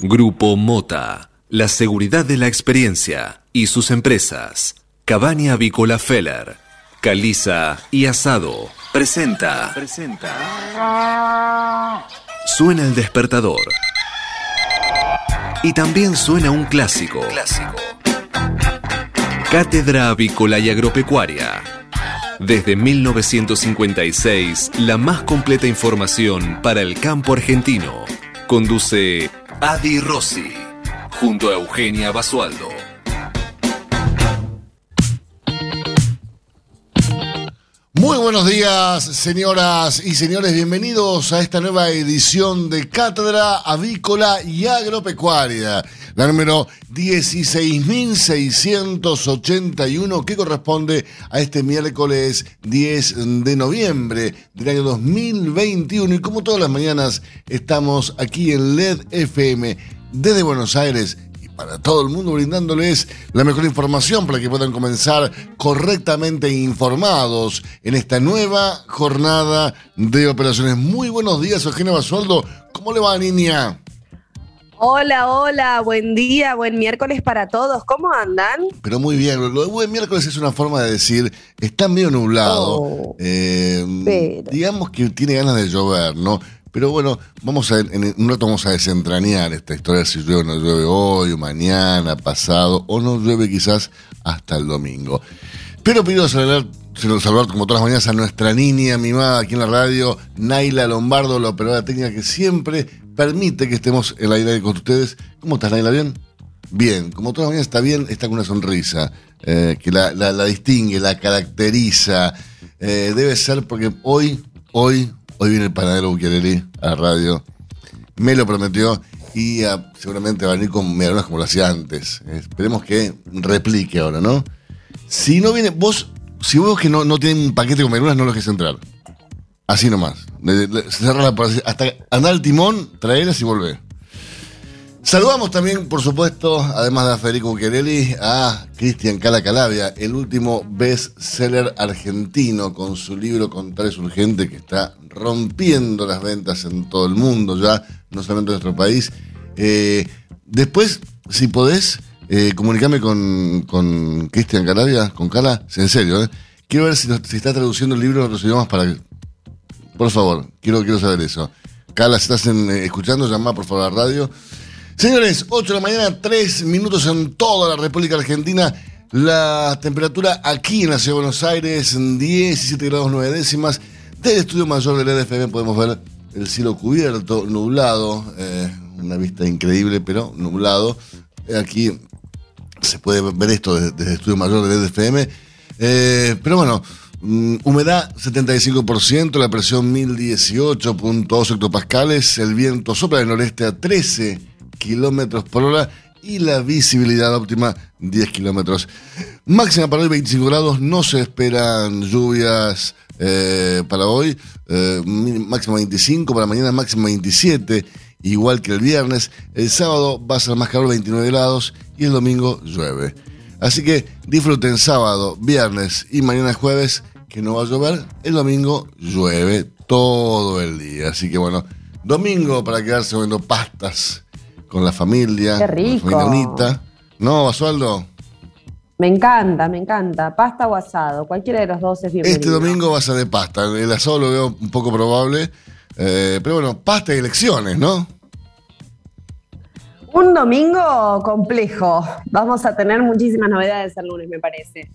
Grupo Mota, la seguridad de la experiencia y sus empresas. Cabaña Avícola Feller, Caliza y Asado. Presenta. Presenta. Suena el despertador. Y también suena un clásico. Clásico. Cátedra Avícola y Agropecuaria. Desde 1956, la más completa información para el campo argentino. Conduce Adi Rossi, junto a Eugenia Basualdo. Muy buenos días, señoras y señores. Bienvenidos a esta nueva edición de Cátedra Avícola y Agropecuaria, la número 16.681, que corresponde a este miércoles 10 de noviembre del año 2021. Y como todas las mañanas, estamos aquí en LED FM desde Buenos Aires para todo el mundo, brindándoles la mejor información para que puedan comenzar correctamente informados en esta nueva jornada de operaciones. Muy buenos días, Eugenia Basualdo. ¿Cómo le va, niña? Hola, hola, buen día, buen miércoles para todos. ¿Cómo andan? Pero muy bien, lo de buen miércoles es una forma de decir, está medio nublado. Oh, eh, digamos que tiene ganas de llover, ¿no? Pero bueno, vamos a, en un rato vamos a desentrañar esta historia, si llueve o no llueve hoy, mañana, pasado, o no llueve quizás hasta el domingo. Pero pido saludar, saludar como todas las mañanas a nuestra niña mimada aquí en la radio, Naila Lombardo, la operadora técnica que siempre permite que estemos en la aire con ustedes. ¿Cómo estás, Naila? ¿Bien? Bien, como todas las mañanas está bien, está con una sonrisa eh, que la, distingue, la caracteriza. Eh, debe ser porque hoy, hoy, Hoy viene el panadero Bucchiarelli a la radio. Me lo prometió y uh, seguramente va a venir con medialunas como lo hacía antes. Esperemos que replique ahora, ¿no? Si no viene, vos, si vos que no, no tienen un paquete con medialunas, no lo dejes entrar. Así nomás. Cerrarla hasta andar al timón, traerlas y volver. Saludamos también, por supuesto, además de a Federico Bucchiarelli, a Cristian Cala Calavia, el último best-seller argentino con su libro Contar es urgente, que está rompiendo las ventas en todo el mundo ya, no solamente en nuestro país. Eh, después, si podés, eh, comunicame con, con Cristian Calavia, con Cala, en serio, eh. Quiero ver si, si, está traduciendo el libro en otros idiomas para. Por favor, quiero, quiero saber eso. Cala, si estás en, escuchando, llama por favor a la radio. Señores, 8 de la mañana, 3 minutos en toda la República Argentina. La temperatura aquí en la Ciudad de Buenos Aires, 17 grados 9 décimas. Del estudio mayor del EDFM podemos ver el cielo cubierto, nublado, eh, una vista increíble, pero nublado. Aquí se puede ver esto desde, el estudio mayor del EDFM. Eh, pero bueno, um, humedad 75%, la presión 1018.2 hectopascales, el viento sopla del noreste a 13 kilómetros por hora y la visibilidad óptima 10 kilómetros. Máxima para hoy 25 grados, no se esperan lluvias eh, para hoy, eh, máxima 25, para mañana máxima 27, igual que el viernes. El sábado va a ser más calor 29 grados y el domingo llueve. Así que disfruten sábado, viernes y mañana jueves que no va a llover. El domingo llueve todo el día. Así que bueno, domingo para quedarse comiendo pastas con la familia. Qué rico. Con la familia bonita. ¿No, Basualdo? Me encanta, me encanta. Pasta o asado, cualquiera de los dos es bienvenido. Este domingo va a ser de pasta. El asado lo veo un poco probable. Eh, pero bueno, pasta y elecciones, ¿no? Un domingo complejo. Vamos a tener muchísimas novedades el lunes, me parece.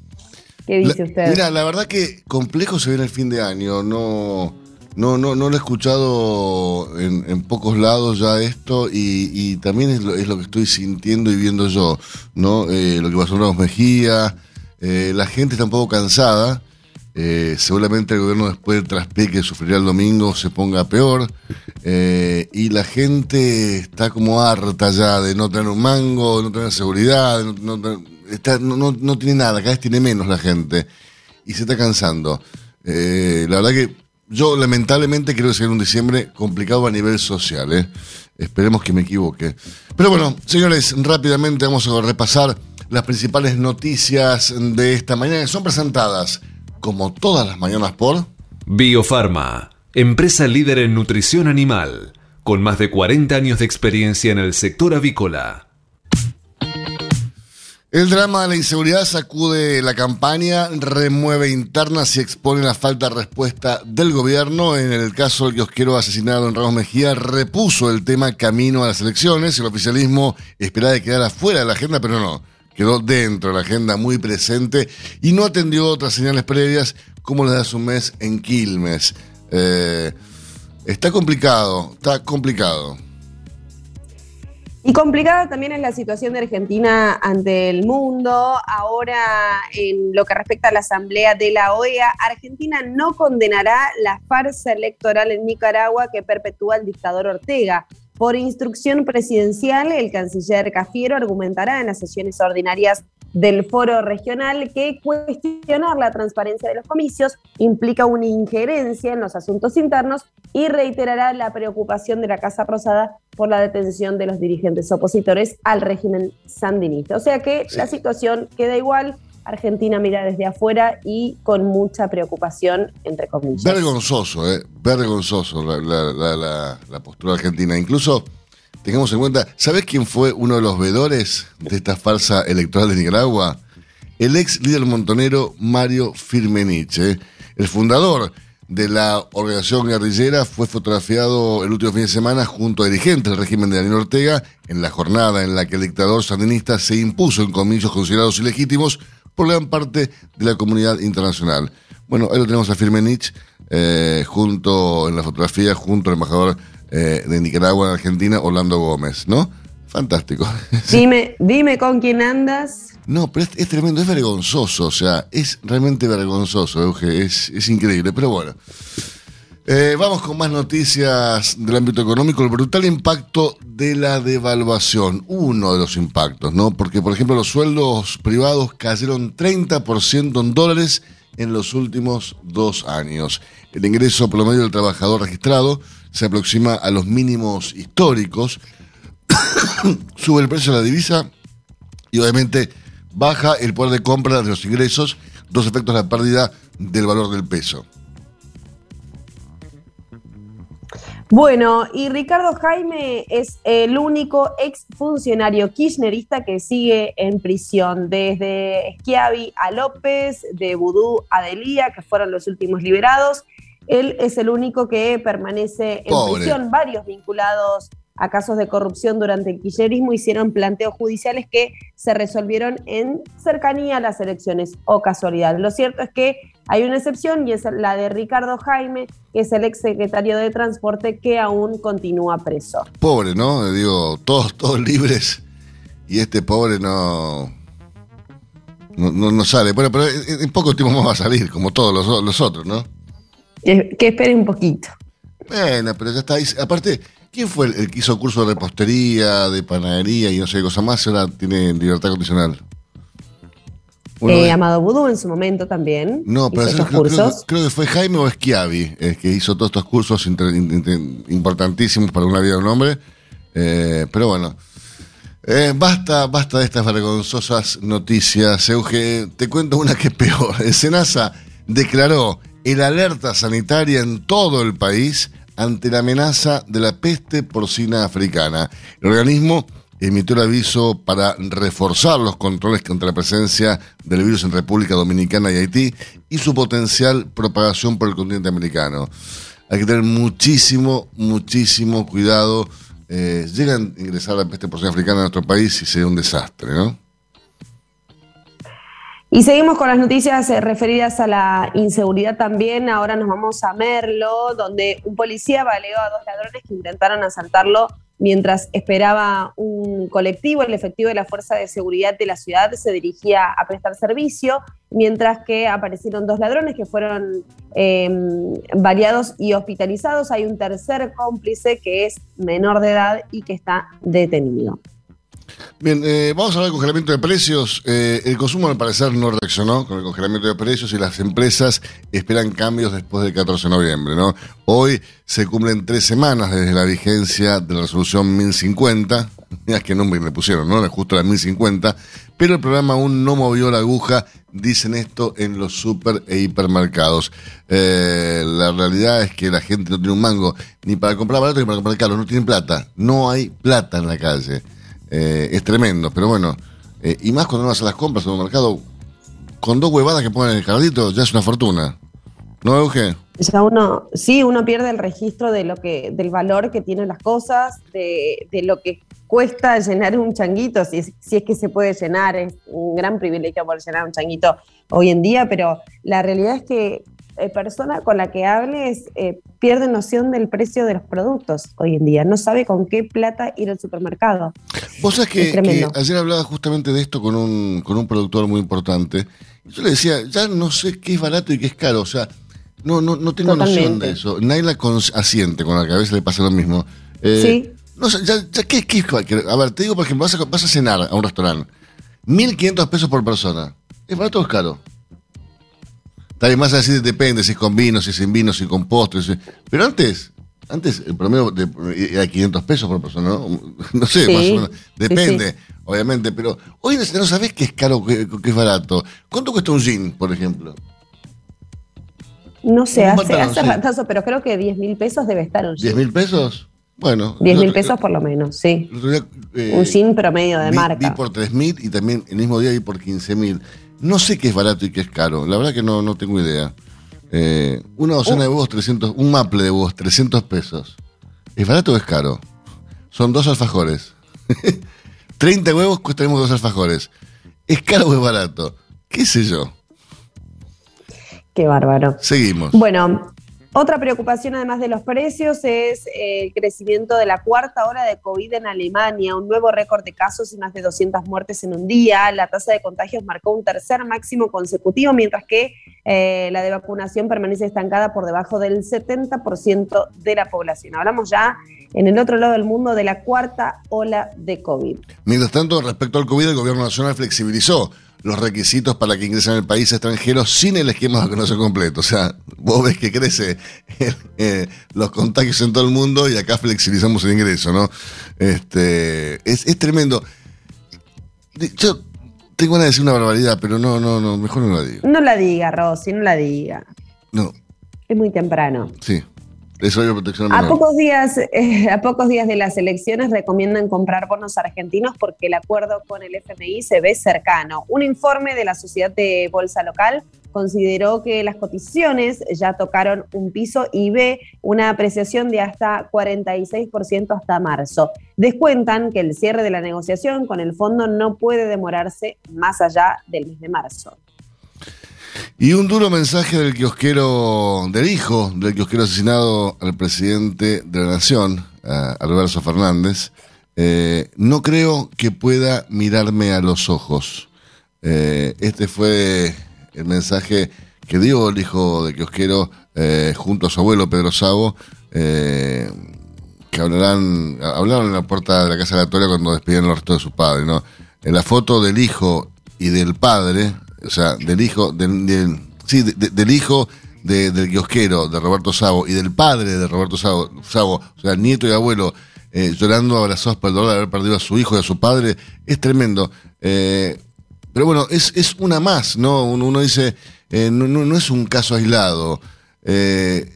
¿Qué dice la, usted? Mira, la verdad que complejo se viene el fin de año. No, no, no, no lo he escuchado en, pocos lados ya esto y, también es lo, es lo, que estoy sintiendo y viendo yo, ¿no? Eh, lo que pasó en Ramos Mejía, eh, la gente está un poco cansada, eh, seguramente el gobierno después del traspié que sufrirá el domingo se ponga peor y la gente está como harta ya de no tener un mango, de no tener seguridad, no, no, no, tiene nada, cada vez tiene menos la gente y se está cansando. La verdad que yo lamentablemente creo que será un diciembre complicado a nivel social. ¿eh? Esperemos que me equivoque. Pero bueno, señores, rápidamente vamos a repasar las principales noticias de esta mañana que son presentadas como todas las mañanas por Biofarma, empresa líder en nutrición animal. con más de 40 años de experiencia en el sector avícola. El drama de la inseguridad sacude la campaña, remueve internas y expone la falta de respuesta del gobierno. En el caso del kiosquero asesinado en Ramos Mejía, repuso el tema camino a las elecciones. El oficialismo esperaba de quedar fuera de la agenda, pero no. Quedó dentro de la agenda muy presente y no atendió otras señales previas como las de hace un mes en Quilmes. Eh, está complicado, está complicado. Y complicada también es la situación de Argentina ante el mundo. Ahora, en lo que respecta a la Asamblea de la OEA, Argentina no condenará la farsa electoral en Nicaragua que perpetúa el dictador Ortega. Por instrucción presidencial, el canciller Cafiero argumentará en las sesiones ordinarias del foro regional que cuestionar la transparencia de los comicios implica una injerencia en los asuntos internos y reiterará la preocupación de la Casa Rosada por la detención de los dirigentes opositores al régimen sandinista. O sea que la situación queda igual. Argentina mira desde afuera y con mucha preocupación, entre comillas. Vergonzoso, ¿eh? Vergonzoso la, la postura argentina. Incluso tengamos en cuenta, ¿sabes quién fue uno de los vedores de esta farsa electoral de Nicaragua? El ex líder montonero Mario Firmenich, el fundador de la organización guerrillera, fue fotografiado el último fin de semana junto a dirigentes del régimen de Daniel Ortega en la jornada en la que el dictador sandinista se impuso en comicios considerados ilegítimos por gran parte de la comunidad internacional. Bueno, ahí lo tenemos a Firmenich eh, junto en la fotografía junto al embajador eh, de Nicaragua en Argentina, Orlando Gómez, ¿no? Fantástico. Dime, dime con quién andas. No, pero es, tremendo, es vergonzoso, o sea, es realmente vergonzoso, Euge, es, es increíble, pero bueno. Eh, vamos con más noticias del ámbito económico. El brutal impacto de la devaluación. Uno de los impactos, ¿no? Porque, por ejemplo, los sueldos privados cayeron 30% en dólares en los últimos dos años. El ingreso promedio del trabajador registrado se aproxima a los mínimos históricos, sube el precio de la divisa y obviamente baja el poder de compra de los ingresos, dos efectos de la pérdida del valor del peso. Bueno, y Ricardo Jaime es el único exfuncionario kirchnerista que sigue en prisión, desde Schiavi a López, de Vudú a Delía, que fueron los últimos liberados, él es el único que permanece en prisión. Varios vinculados a casos de corrupción durante el kirchnerismo hicieron planteos judiciales que se resolvieron en cercanía a las elecciones o casualidad. Lo cierto es que hay una excepción y es la de Ricardo Jaime, que es el exsecretario de Transporte que aún continúa preso. Pobre, ¿no? Digo, todos, todos libres y este pobre no, no, no, sale. Bueno, pero en poco tiempo más va a salir, como todos los, los otros, ¿no? Que, espere un poquito. Bueno, pero ya está. Aparte, ¿quién fue el, que hizo curso de repostería, de panadería y no sé qué cosa más? Ahora tiene libertad condicional. Eh, Amado Vudú en su momento también. No, pero creo, que fue Jaime o Schiavi el que hizo todos estos cursos importantísimos para una vida de un hombre. Eh, pero bueno, eh, basta, basta de estas vergonzosas noticias. Euge, te cuento una que es peor. Senasa declaró el alerta sanitaria en todo el país ante la amenaza de la peste porcina africana. El organismo emitió el aviso para reforzar los controles contra la presencia del virus en República Dominicana y Haití y su potencial propagación por el continente americano. Hay que tener muchísimo, muchísimo cuidado. Eh, llegan a ingresar la peste porcina africana a nuestro país y sería un desastre, ¿no? Y seguimos con las noticias eh, referidas a la inseguridad también. Ahora nos vamos a Merlo, donde un policía baleó a dos ladrones que intentaron asaltarlo mientras esperaba un colectivo. El efectivo de la Fuerza de Seguridad de la ciudad se dirigía a prestar servicio, mientras que aparecieron dos ladrones que fueron eh, variados y hospitalizados. Hay un tercer cómplice que es menor de edad y que está detenido. Bien, eh, vamos a hablar del congelamiento de precios. Eh, el consumo al parecer no reaccionó con el congelamiento de precios y las empresas esperan cambios después del 14 de noviembre. ¿no? Hoy se cumplen tres semanas desde la vigencia de la resolución 1050, Mira qué nombre le pusieron, ¿no? Justo las 1050. Pero el programa aún no movió la aguja, dicen esto en los super e hipermercados. Eh, la realidad es que la gente no tiene un mango ni para comprar barato ni para comprar caro, no tienen plata. No hay plata en la calle. Eh, es tremendo, pero bueno. Eh, y más cuando uno hace las compras en un mercado, con dos huevadas que pongan en el carrito, ya es una fortuna. ¿No, Euge? Ya uno, sí, uno pierde el registro de lo que, del valor que tienen las cosas, de, de lo que cuesta llenar un changuito, si si es que se puede llenar, es un gran privilegio poder llenar un changuito hoy en día, pero la realidad es que eh, persona con la que hables eh, pierde noción del precio de los productos hoy en día, no sabe con qué plata ir al supermercado. Vos sabés que, que ayer hablaba justamente de esto con un, con un productor muy importante, yo le decía, ya no sé qué es barato y qué es caro, o sea, no, no, no tengo noción de eso. Naila asiente con la cabeza le pasa lo mismo. Eh, sí. No ya, ya ¿qué, qué, A ver, te digo, por ejemplo, vas a, vas a cenar a un restaurante. 1.500 pesos por persona. ¿Es barato o es caro? Tal más así depende, si es con vino, si es sin vino, si es con postres. Pero antes, antes el promedio de, era 500 pesos por persona, ¿no? No sé, más o menos. Depende, obviamente, pero hoy no, sabés qué es caro, qué, qué es barato. ¿Cuánto cuesta un jean, por ejemplo? No sé, hace, hace ratazo, pero creo que 10 mil pesos debe estar un jean. ¿10 mil pesos? Bueno. 10 mil pesos por lo menos, sí. Eh, un jean promedio de marca. Vi por 3 mil y también el mismo día vi por 15 mil. No sé qué es barato y qué es caro. La verdad que no, no tengo idea. Eh, una docena de huevos, 300, un maple de huevos, 300 pesos. ¿Es barato o es caro? Son dos alfajores. 30 huevos cuestan dos alfajores. ¿Es caro o es barato? ¿Qué sé yo? Qué bárbaro. Seguimos. Bueno, otra preocupación, además de los precios, es el crecimiento de la cuarta hora de COVID en Alemania, un nuevo récord de casos y más de 200 muertes en un día. La tasa de contagios marcó un tercer máximo consecutivo, mientras que eh, la de vacunación permanece estancada por debajo del 70% de la población. Hablamos ya en el otro lado del mundo de la cuarta ola de COVID. Mientras tanto, respecto al COVID, el gobierno nacional flexibilizó los requisitos para que ingresen al país extranjeros sin el esquema de vacunación completo. O sea, vos ves que crece eh, los contagios en todo el mundo y acá flexibilizamos el ingreso, ¿no? Este, es, tremendo. Yo tengo ganas de decir una barbaridad, pero no, no, no, mejor no la diga. No la diga, Rosy, no la diga. No. Es muy temprano. Sí. A pocos, días, eh, a pocos días de las elecciones recomiendan comprar bonos argentinos porque el acuerdo con el FMI se ve cercano. Un informe de la Sociedad de Bolsa Local consideró que las cotizaciones ya tocaron un piso y ve una apreciación de hasta 46% hasta marzo. Descuentan que el cierre de la negociación con el fondo no puede demorarse más allá del mes de marzo. Y un duro mensaje del kiosquero, del hijo del kiosquero asesinado al presidente de la Nación, Alberto Fernández. Eh, no creo que pueda mirarme a los ojos. Eh, este fue el mensaje que dio el hijo del kiosquero eh, junto a su abuelo Pedro Sabo, que hablarán, hablaron en la puerta de la Casa de la Toria cuando despidieron los restos de su padre. ¿no? En la foto del hijo y del padre, o sea, del hijo, del, sí, del hijo del kiosquero, de Roberto Savo, y del padre de Roberto Savo, o sea, nieto y abuelo, eh, llorando abrazados por el dolor de haber perdido a su hijo y a su padre, es tremendo. Eh, pero bueno, es, es una más, ¿no? Uno, dice, eh, no, no, es un caso aislado.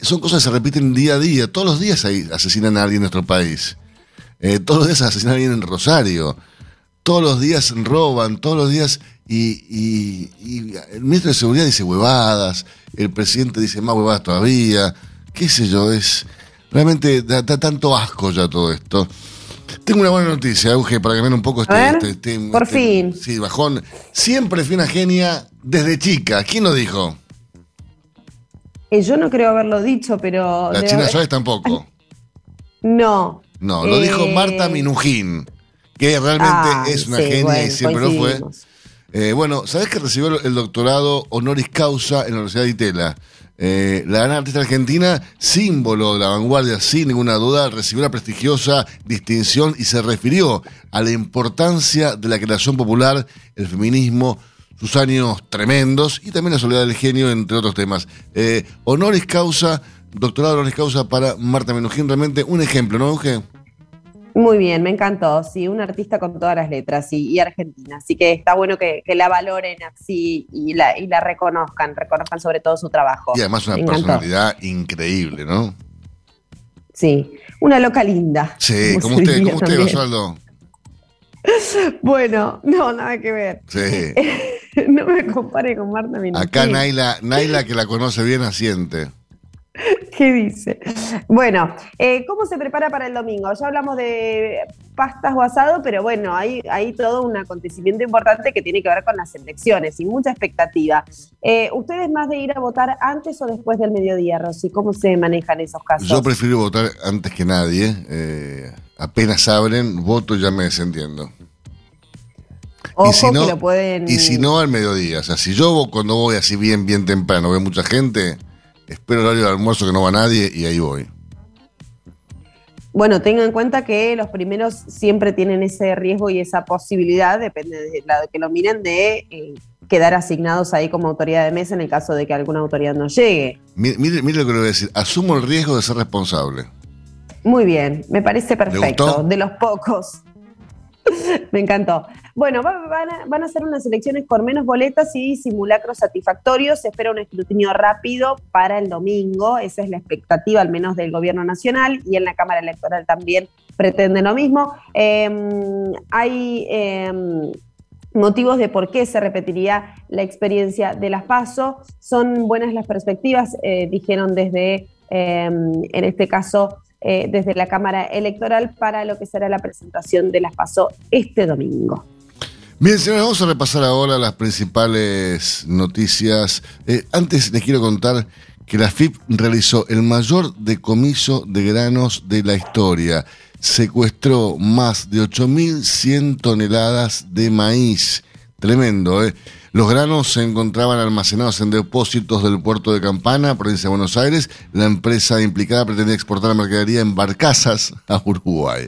son cosas que se repiten día a día. Todos los días asesinan a alguien en nuestro país. todos los días asesinan a alguien en Rosario. Todos los días roban, todos los días y, el ministro de Seguridad dice huevadas, el presidente dice más huevadas todavía, qué sé yo, es realmente da, tanto asco ya todo esto. Tengo una buena noticia, Euge, para cambiar un poco este, este, este, Por fin. Sí, bajón. Siempre fui una genia desde chica. ¿Quién lo dijo? Eh, yo no creo haberlo dicho, pero. La China Suárez tampoco. No. No, lo dijo eh, Marta Minujín, que realmente es una genia y siempre lo fue. Eh, bueno, ¿sabés que recibió el doctorado honoris causa en la Universidad de Itela? Eh, la gran artista argentina, símbolo de la vanguardia, sin ninguna duda, recibió la prestigiosa distinción y se refirió a la importancia de la creación popular, el feminismo, sus años tremendos y también la soledad del genio, entre otros temas. Eh, honoris causa, doctorado honoris causa para Marta Menujín, realmente un ejemplo, ¿no, Euge? Muy bien, me encantó. Sí, un artista con todas las letras y, argentina. Así que está bueno que, la valoren así y la, y la reconozcan, reconozcan sobre todo su trabajo. Y además una personalidad increíble, ¿no? Sí, una loca linda. Sí, como usted, como usted, Osvaldo. Bueno, no, nada que ver. Sí. no me compare con Marta Minuchin. Acá Naila, Naila, que la conoce bien, asiente. ¿Qué dice? Bueno, eh, ¿cómo se prepara para el domingo? Ya hablamos de pastas o asado, pero bueno, hay, hay todo un acontecimiento importante que tiene que ver con las elecciones y mucha expectativa. Eh, ¿Ustedes más de ir a votar antes o después del mediodía, Rosy? ¿Cómo se manejan esos casos? Yo prefiero votar antes que nadie. Eh, apenas abren, voto y ya me desentiendo. y si no, lo pueden... Y si no, al mediodía. O sea, si yo cuando voy así bien, bien temprano, veo mucha gente espero el horario de almuerzo que no va nadie y ahí voy. Bueno, tengan en cuenta que los primeros siempre tienen ese riesgo y esa posibilidad, depende de la que lo miren, de eh, quedar asignados ahí como autoridad de mesa en el caso de que alguna autoridad no llegue. Mire, mire, lo que le voy a decir, asumo el riesgo de ser responsable. Muy bien, me parece perfecto, de los pocos. Me encantó. Bueno, van a, ser unas elecciones con menos boletas y simulacros satisfactorios. Se espera un escrutinio rápido para el domingo. Esa es la expectativa, al menos del gobierno nacional. Y en la Cámara Electoral también pretende lo mismo. Em, hay. Em, motivos de por qué se repetiría la experiencia de las PASO. Son buenas las perspectivas, eh, dijeron desde, em, en este caso, eh, desde la Cámara Electoral para lo que será la presentación de las PASO este domingo. Bien, señores, vamos a repasar ahora las principales noticias. Eh, antes les quiero contar que la FIP realizó el mayor decomiso de granos de la historia. Secuestró más de 8.100 toneladas de maíz. Tremendo, ¿eh? Los granos se encontraban almacenados en depósitos del puerto de Campana, provincia de Buenos Aires. La empresa implicada pretendía exportar la mercadería en barcazas a Uruguay.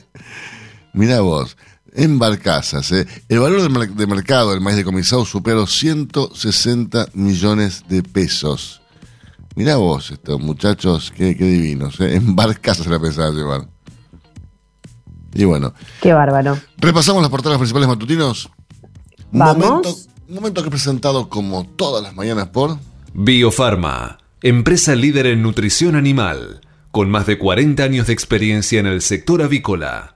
Mira vos, en barcazas. ¿eh? El valor de, mercado del maíz decomisado supera los 160 millones de pesos. Mira vos, estos muchachos, qué, divinos. ¿eh? En barcazas se la pensaba llevar. Y bueno. Qué bárbaro. Repasamos las portadas principales matutinos. Vamos. Momento que he presentado como todas las mañanas por... Biofarma, empresa líder en nutrición animal, con más de 40 años de experiencia en el sector avícola.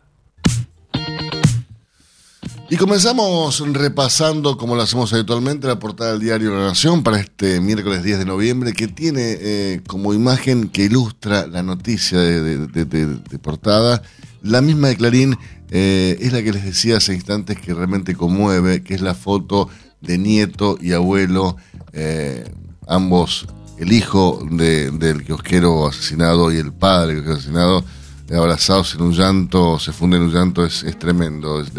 Y comenzamos repasando, como lo hacemos habitualmente, la portada del diario La Nación para este miércoles 10 de noviembre, que tiene eh, como imagen que ilustra la noticia de, portada, la misma de Clarín, eh, es la que les decía hace instantes que realmente conmueve, que es la foto de nieto y abuelo, eh, ambos, el hijo del kiosquero asesinado y el padre del asesinado, abrazados en un llanto, se funden en un llanto, es, tremendo, es,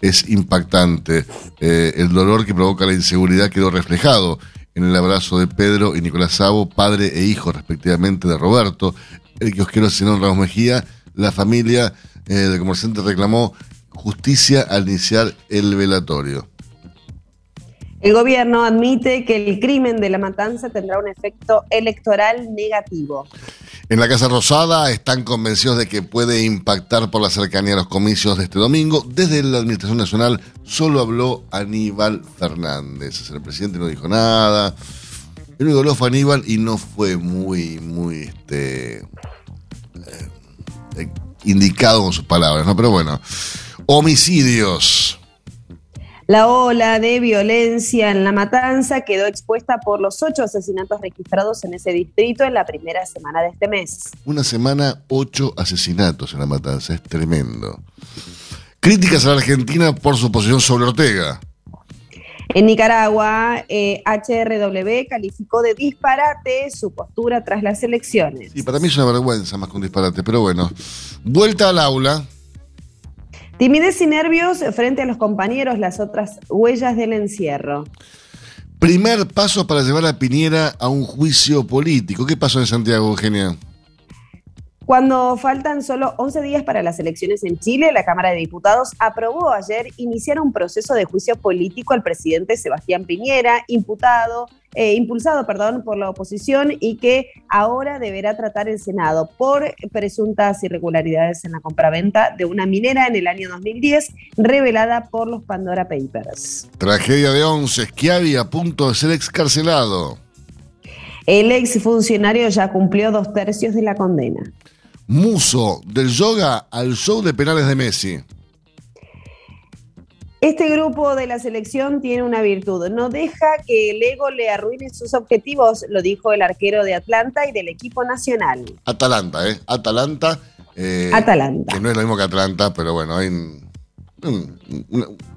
es impactante. Eh, el dolor que provoca la inseguridad quedó reflejado en el abrazo de Pedro y Nicolás Sabo, padre e hijo respectivamente de Roberto, el kiosquero asesinado Ramos Mejía, la familia eh, del comerciante reclamó justicia al iniciar el velatorio. El gobierno admite que el crimen de la matanza tendrá un efecto electoral negativo. En la Casa Rosada están convencidos de que puede impactar por la cercanía a los comicios de este domingo. Desde la Administración Nacional solo habló Aníbal Fernández. El presidente no dijo nada. El único fue Aníbal y no fue muy, muy este, eh, indicado con sus palabras, ¿no? Pero bueno, homicidios. La ola de violencia en La Matanza quedó expuesta por los ocho asesinatos registrados en ese distrito en la primera semana de este mes. Una semana, ocho asesinatos en La Matanza, es tremendo. Críticas a la Argentina por su posición sobre Ortega. En Nicaragua, HRW eh, calificó de disparate su postura tras las elecciones. Y para mí es una vergüenza más que un disparate, pero bueno. Vuelta al aula. Timidez y nervios frente a los compañeros, las otras huellas del encierro. Primer paso para llevar a Piñera a un juicio político. ¿Qué pasó en Santiago, Eugenia? Cuando faltan solo 11 días para las elecciones en Chile, la Cámara de Diputados aprobó ayer iniciar un proceso de juicio político al presidente Sebastián Piñera, imputado, eh, impulsado perdón, por la oposición y que ahora deberá tratar el Senado por presuntas irregularidades en la compraventa de una minera en el año 2010, revelada por los Pandora Papers. Tragedia de Once, Schiavi a punto de ser excarcelado. El exfuncionario ya cumplió dos tercios de la condena. Muso, del yoga al show de penales de Messi. Este grupo de la selección tiene una virtud, no deja que el ego le arruine sus objetivos, lo dijo el arquero de Atlanta y del equipo nacional. Atalanta, ¿eh? Atalanta. Eh, Atalanta. Que no es lo mismo que Atlanta, pero bueno, hay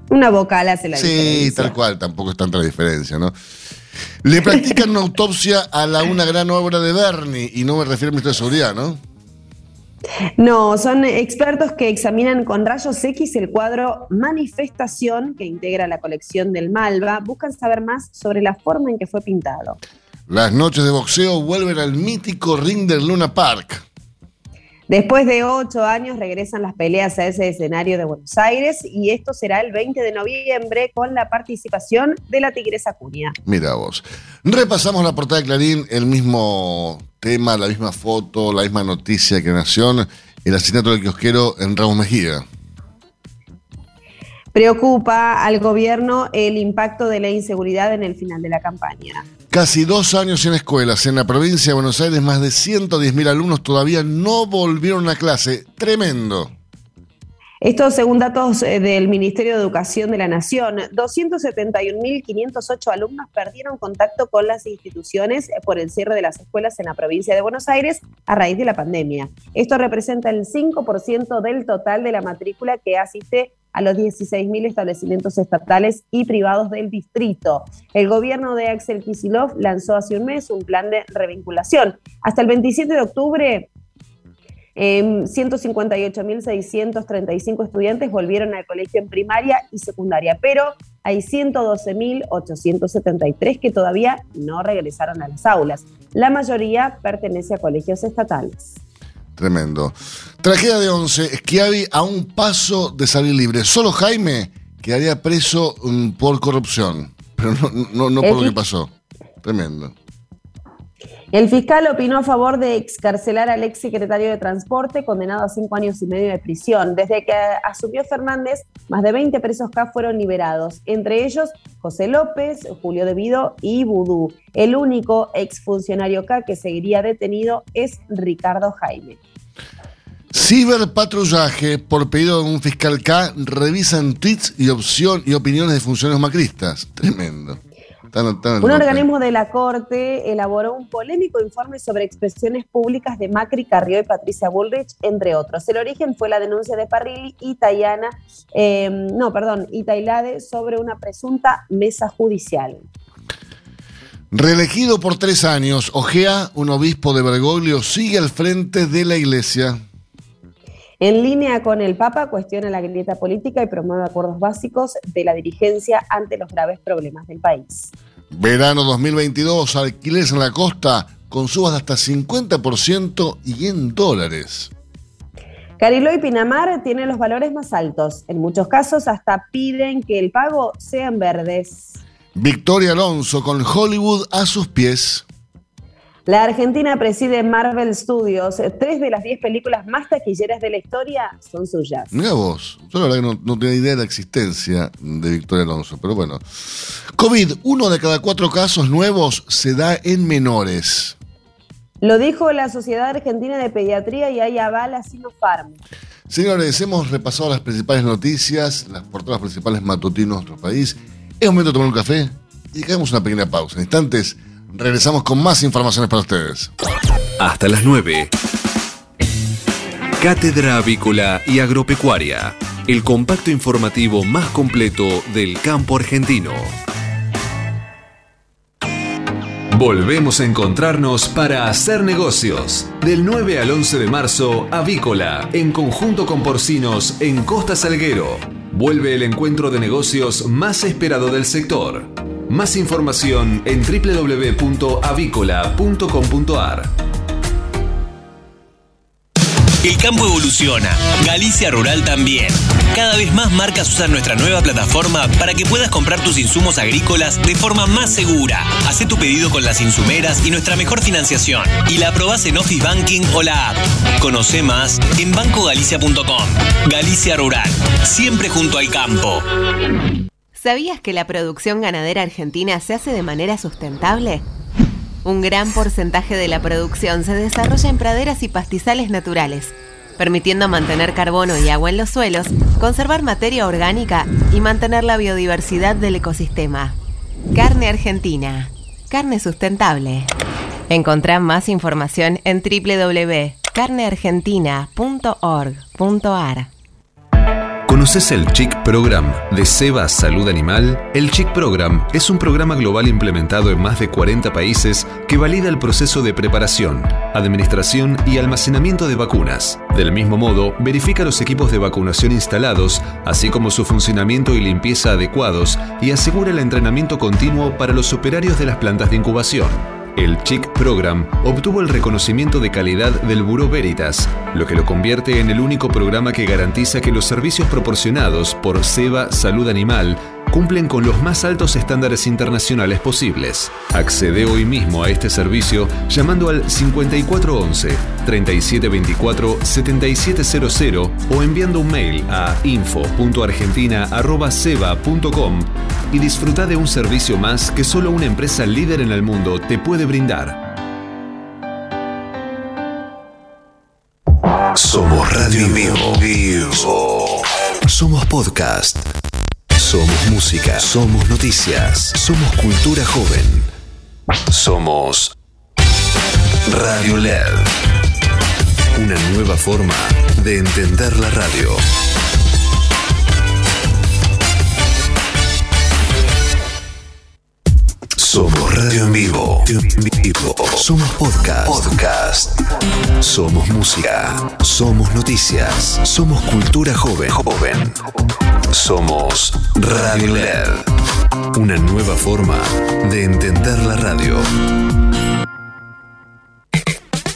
una, vocal hace la sí, diferencia. Sí, tal cual, tampoco es tanta la diferencia, ¿no? Le practican una autopsia a la una gran obra de Bernie, y no me refiero al ministro de Seguridad, ¿no? No, son expertos que examinan con rayos X el cuadro Manifestación que integra la colección del Malva. Buscan saber más sobre la forma en que fue pintado. Las noches de boxeo vuelven al mítico ring del Luna Park. Después de ocho años regresan las peleas a ese escenario de Buenos Aires y esto será el 20 de noviembre con la participación de la Tigresa Cuña. Mira vos. Repasamos la portada de Clarín, el mismo tema, la misma foto, la misma noticia que Nación, el asesinato del kiosquero en Ramos Mejía. Preocupa al gobierno el impacto de la inseguridad en el final de la campaña. Casi dos años en escuelas. En la provincia de Buenos Aires, más de 110.000 alumnos todavía no volvieron a clase. Tremendo. Esto según datos eh, del Ministerio de Educación de la Nación. 271.508 alumnos perdieron contacto con las instituciones por el cierre de las escuelas en la provincia de Buenos Aires a raíz de la pandemia. Esto representa el 5% del total de la matrícula que asiste a los 16.000 establecimientos estatales y privados del distrito. El gobierno de Axel Kisilov lanzó hace un mes un plan de revinculación. Hasta el 27 de octubre, 158.635 estudiantes volvieron al colegio en primaria y secundaria, pero hay 112.873 que todavía no regresaron a las aulas. La mayoría pertenece a colegios estatales. Tremendo. Tragedia de 11. Schiavi a un paso de salir libre. Solo Jaime quedaría preso mm, por corrupción. Pero no, no, por lo que pasó. Tremendo. El fiscal opinó a favor de excarcelar al ex secretario de Transporte, condenado a cinco años y medio de prisión. Desde que asumió Fernández, más de 20 presos K fueron liberados, entre ellos José López, Julio Devido y Vudú. El único exfuncionario K que seguiría detenido es Ricardo Jaime. Ciberpatrullaje, por pedido de un fiscal K, revisan tweets y, opción, y opiniones de funcionarios macristas. Tremendo. Un organismo de la Corte elaboró un polémico informe sobre expresiones públicas de Macri, Carrió y Patricia Bullrich, entre otros. El origen fue la denuncia de Parrilli y Tayana, em, no, perdón, y Tailade sobre una presunta mesa judicial. Reelegido por tres años, Ojea, un obispo de Bergoglio, sigue al frente de la iglesia. En línea con el Papa, cuestiona la grieta política y promueve acuerdos básicos de la dirigencia ante los graves problemas del país. Verano 2022, alquileres en la costa con subas de hasta 50% y en dólares. Cariló y Pinamar tienen los valores más altos. En muchos casos hasta piden que el pago sea en verdes. Victoria Alonso con Hollywood a sus pies. La Argentina preside Marvel Studios. Tres de las diez películas más taquilleras de la historia son suyas. Mira vos, yo la verdad que no, tenía idea de la existencia de Victoria Alonso, pero bueno. COVID, uno de cada cuatro casos nuevos se da en menores. Lo dijo la Sociedad Argentina de Pediatría y hay avala Sinopharm. Señores, hemos repasado las principales noticias, las portadas principales matutinos de nuestro país. Es momento de tomar un café y hagamos una pequeña pausa. En instantes Regresamos con más informaciones para ustedes. Hasta las 9. Cátedra Avícola y Agropecuaria, el compacto informativo más completo del campo argentino. Volvemos a encontrarnos para hacer negocios. Del 9 al 11 de marzo, Avícola, en conjunto con Porcinos, en Costa Salguero. Vuelve el encuentro de negocios más esperado del sector. Más información en www.avicola.com.ar. El campo evoluciona, Galicia Rural también. Cada vez más marcas usan nuestra nueva plataforma para que puedas comprar tus insumos agrícolas de forma más segura. Haz tu pedido con las insumeras y nuestra mejor financiación. Y la aprobás en Office Banking o la app. Conoce más en bancogalicia.com. Galicia Rural, siempre junto al campo. ¿Sabías que la producción ganadera argentina se hace de manera sustentable? Un gran porcentaje de la producción se desarrolla en praderas y pastizales naturales, permitiendo mantener carbono y agua en los suelos, conservar materia orgánica y mantener la biodiversidad del ecosistema. Carne Argentina. Carne sustentable. Encontrá más información en www.carneargentina.org.ar. ¿Conoces el Chic Program de Seba Salud Animal? El Chic Program es un programa global implementado en más de 40 países que valida el proceso de preparación, administración y almacenamiento de vacunas. Del mismo modo, verifica los equipos de vacunación instalados, así como su funcionamiento y limpieza adecuados y asegura el entrenamiento continuo para los operarios de las plantas de incubación. El Chic Program obtuvo el reconocimiento de calidad del Buró Veritas, lo que lo convierte en el único programa que garantiza que los servicios proporcionados por SEBA Salud Animal cumplen con los más altos estándares internacionales posibles. Accede hoy mismo a este servicio llamando al 5411-3724-7700 o enviando un mail a info.argentina.seba.com y disfruta de un servicio más que solo una empresa líder en el mundo te puede brindar. Somos Radio en Vivo. Somos podcast. Somos música. Somos noticias. Somos cultura joven. Somos Radio LED. Una nueva forma de entender la radio. Somos radio en vivo. Somos podcast. Podcast. Somos música. Somos noticias. Somos cultura joven. Joven. Somos Radio LED. Una nueva forma de entender la radio.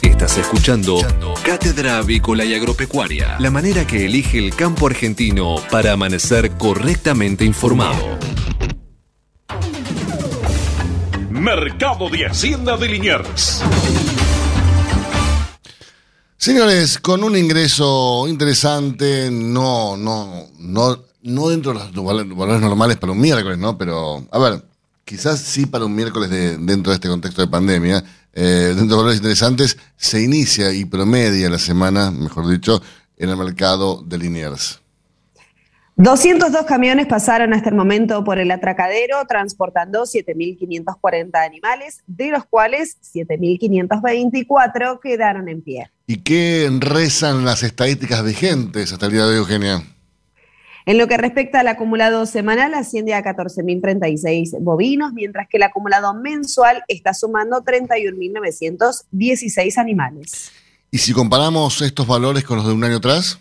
Estás escuchando Cátedra Avícola y Agropecuaria, la manera que elige el campo argentino para amanecer correctamente informado. Mercado de Hacienda de Liniers. Señores, con un ingreso interesante, no, no, no, no dentro de los valores normales para un miércoles, ¿no? Pero, a ver, quizás sí para un miércoles de, dentro de este contexto de pandemia, eh, dentro de valores interesantes, se inicia y promedia la semana, mejor dicho, en el mercado de Liniers. 202 camiones pasaron hasta el momento por el atracadero transportando 7.540 animales, de los cuales 7.524 quedaron en pie. ¿Y qué rezan las estadísticas vigentes hasta el día de hoy, Eugenia? En lo que respecta al acumulado semanal, asciende a 14.036 bovinos, mientras que el acumulado mensual está sumando 31.916 animales. ¿Y si comparamos estos valores con los de un año atrás?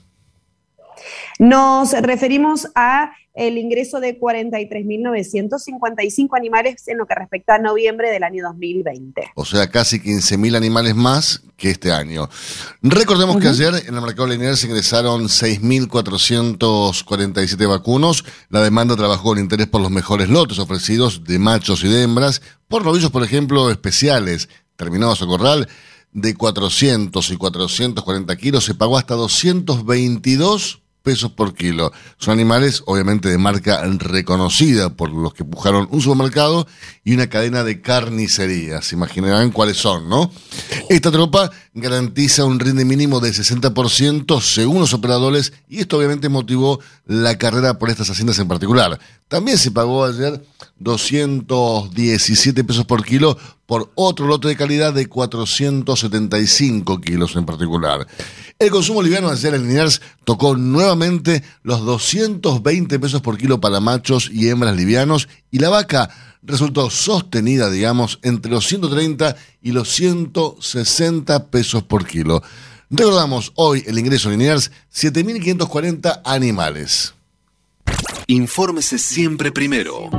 Nos referimos a el ingreso de 43.955 animales en lo que respecta a noviembre del año 2020. O sea, casi 15.000 animales más que este año. Recordemos que ayer en el mercado lineal se ingresaron 6.447 vacunos. La demanda trabajó con interés por los mejores lotes ofrecidos de machos y de hembras, por novillos, por ejemplo, especiales, terminados a corral, de 400 y 440 kilos, se pagó hasta 222 pesos por kilo. Son animales, obviamente, de marca reconocida por los que pujaron un supermercado y una cadena de carnicerías. Imaginarán cuáles son, ¿no? Esta tropa garantiza un rinde mínimo de 60% según los operadores y esto obviamente motivó la carrera por estas haciendas en particular. También se pagó ayer 217 pesos por kilo por otro lote de calidad de 475 kilos en particular. El consumo liviano ayer en Liniers tocó nuevamente los 220 pesos por kilo para machos y hembras livianos y la vaca resultó sostenida, digamos, entre los 130 y los 160 pesos por kilo. Recordamos hoy el ingreso Liniers, 7.540 animales. Infórmese siempre primero.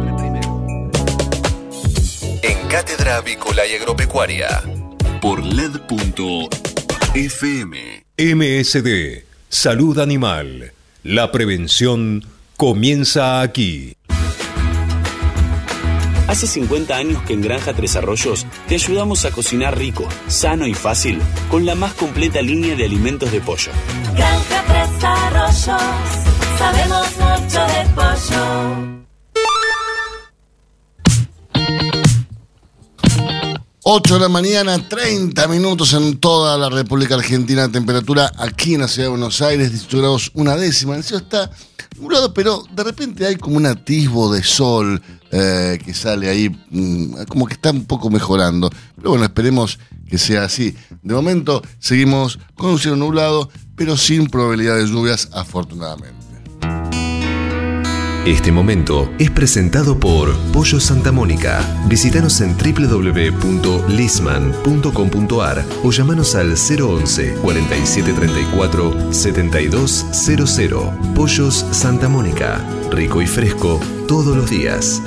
En Cátedra Avícola y Agropecuaria. Por LED.fm. MSD, Salud Animal. La prevención comienza aquí. Hace 50 años que en Granja Tres Arroyos te ayudamos a cocinar rico, sano y fácil con la más completa línea de alimentos de pollo. Granja Tres Arroyos, sabemos mucho de pollo. 8 de la mañana, 30 minutos en toda la República Argentina. Temperatura aquí en la ciudad de Buenos Aires, 18 grados una décima. El cielo está nublado, pero de repente hay como un atisbo de sol eh, que sale ahí, mm, como que está un poco mejorando. Pero bueno, esperemos que sea así. De momento seguimos con un cielo nublado, pero sin probabilidad de lluvias, afortunadamente. Este momento es presentado por Pollo Santa Mónica. Visítanos en www.lisman.com.ar o llamanos al 011 4734 7200. Pollos Santa Mónica. Rico y fresco todos los días.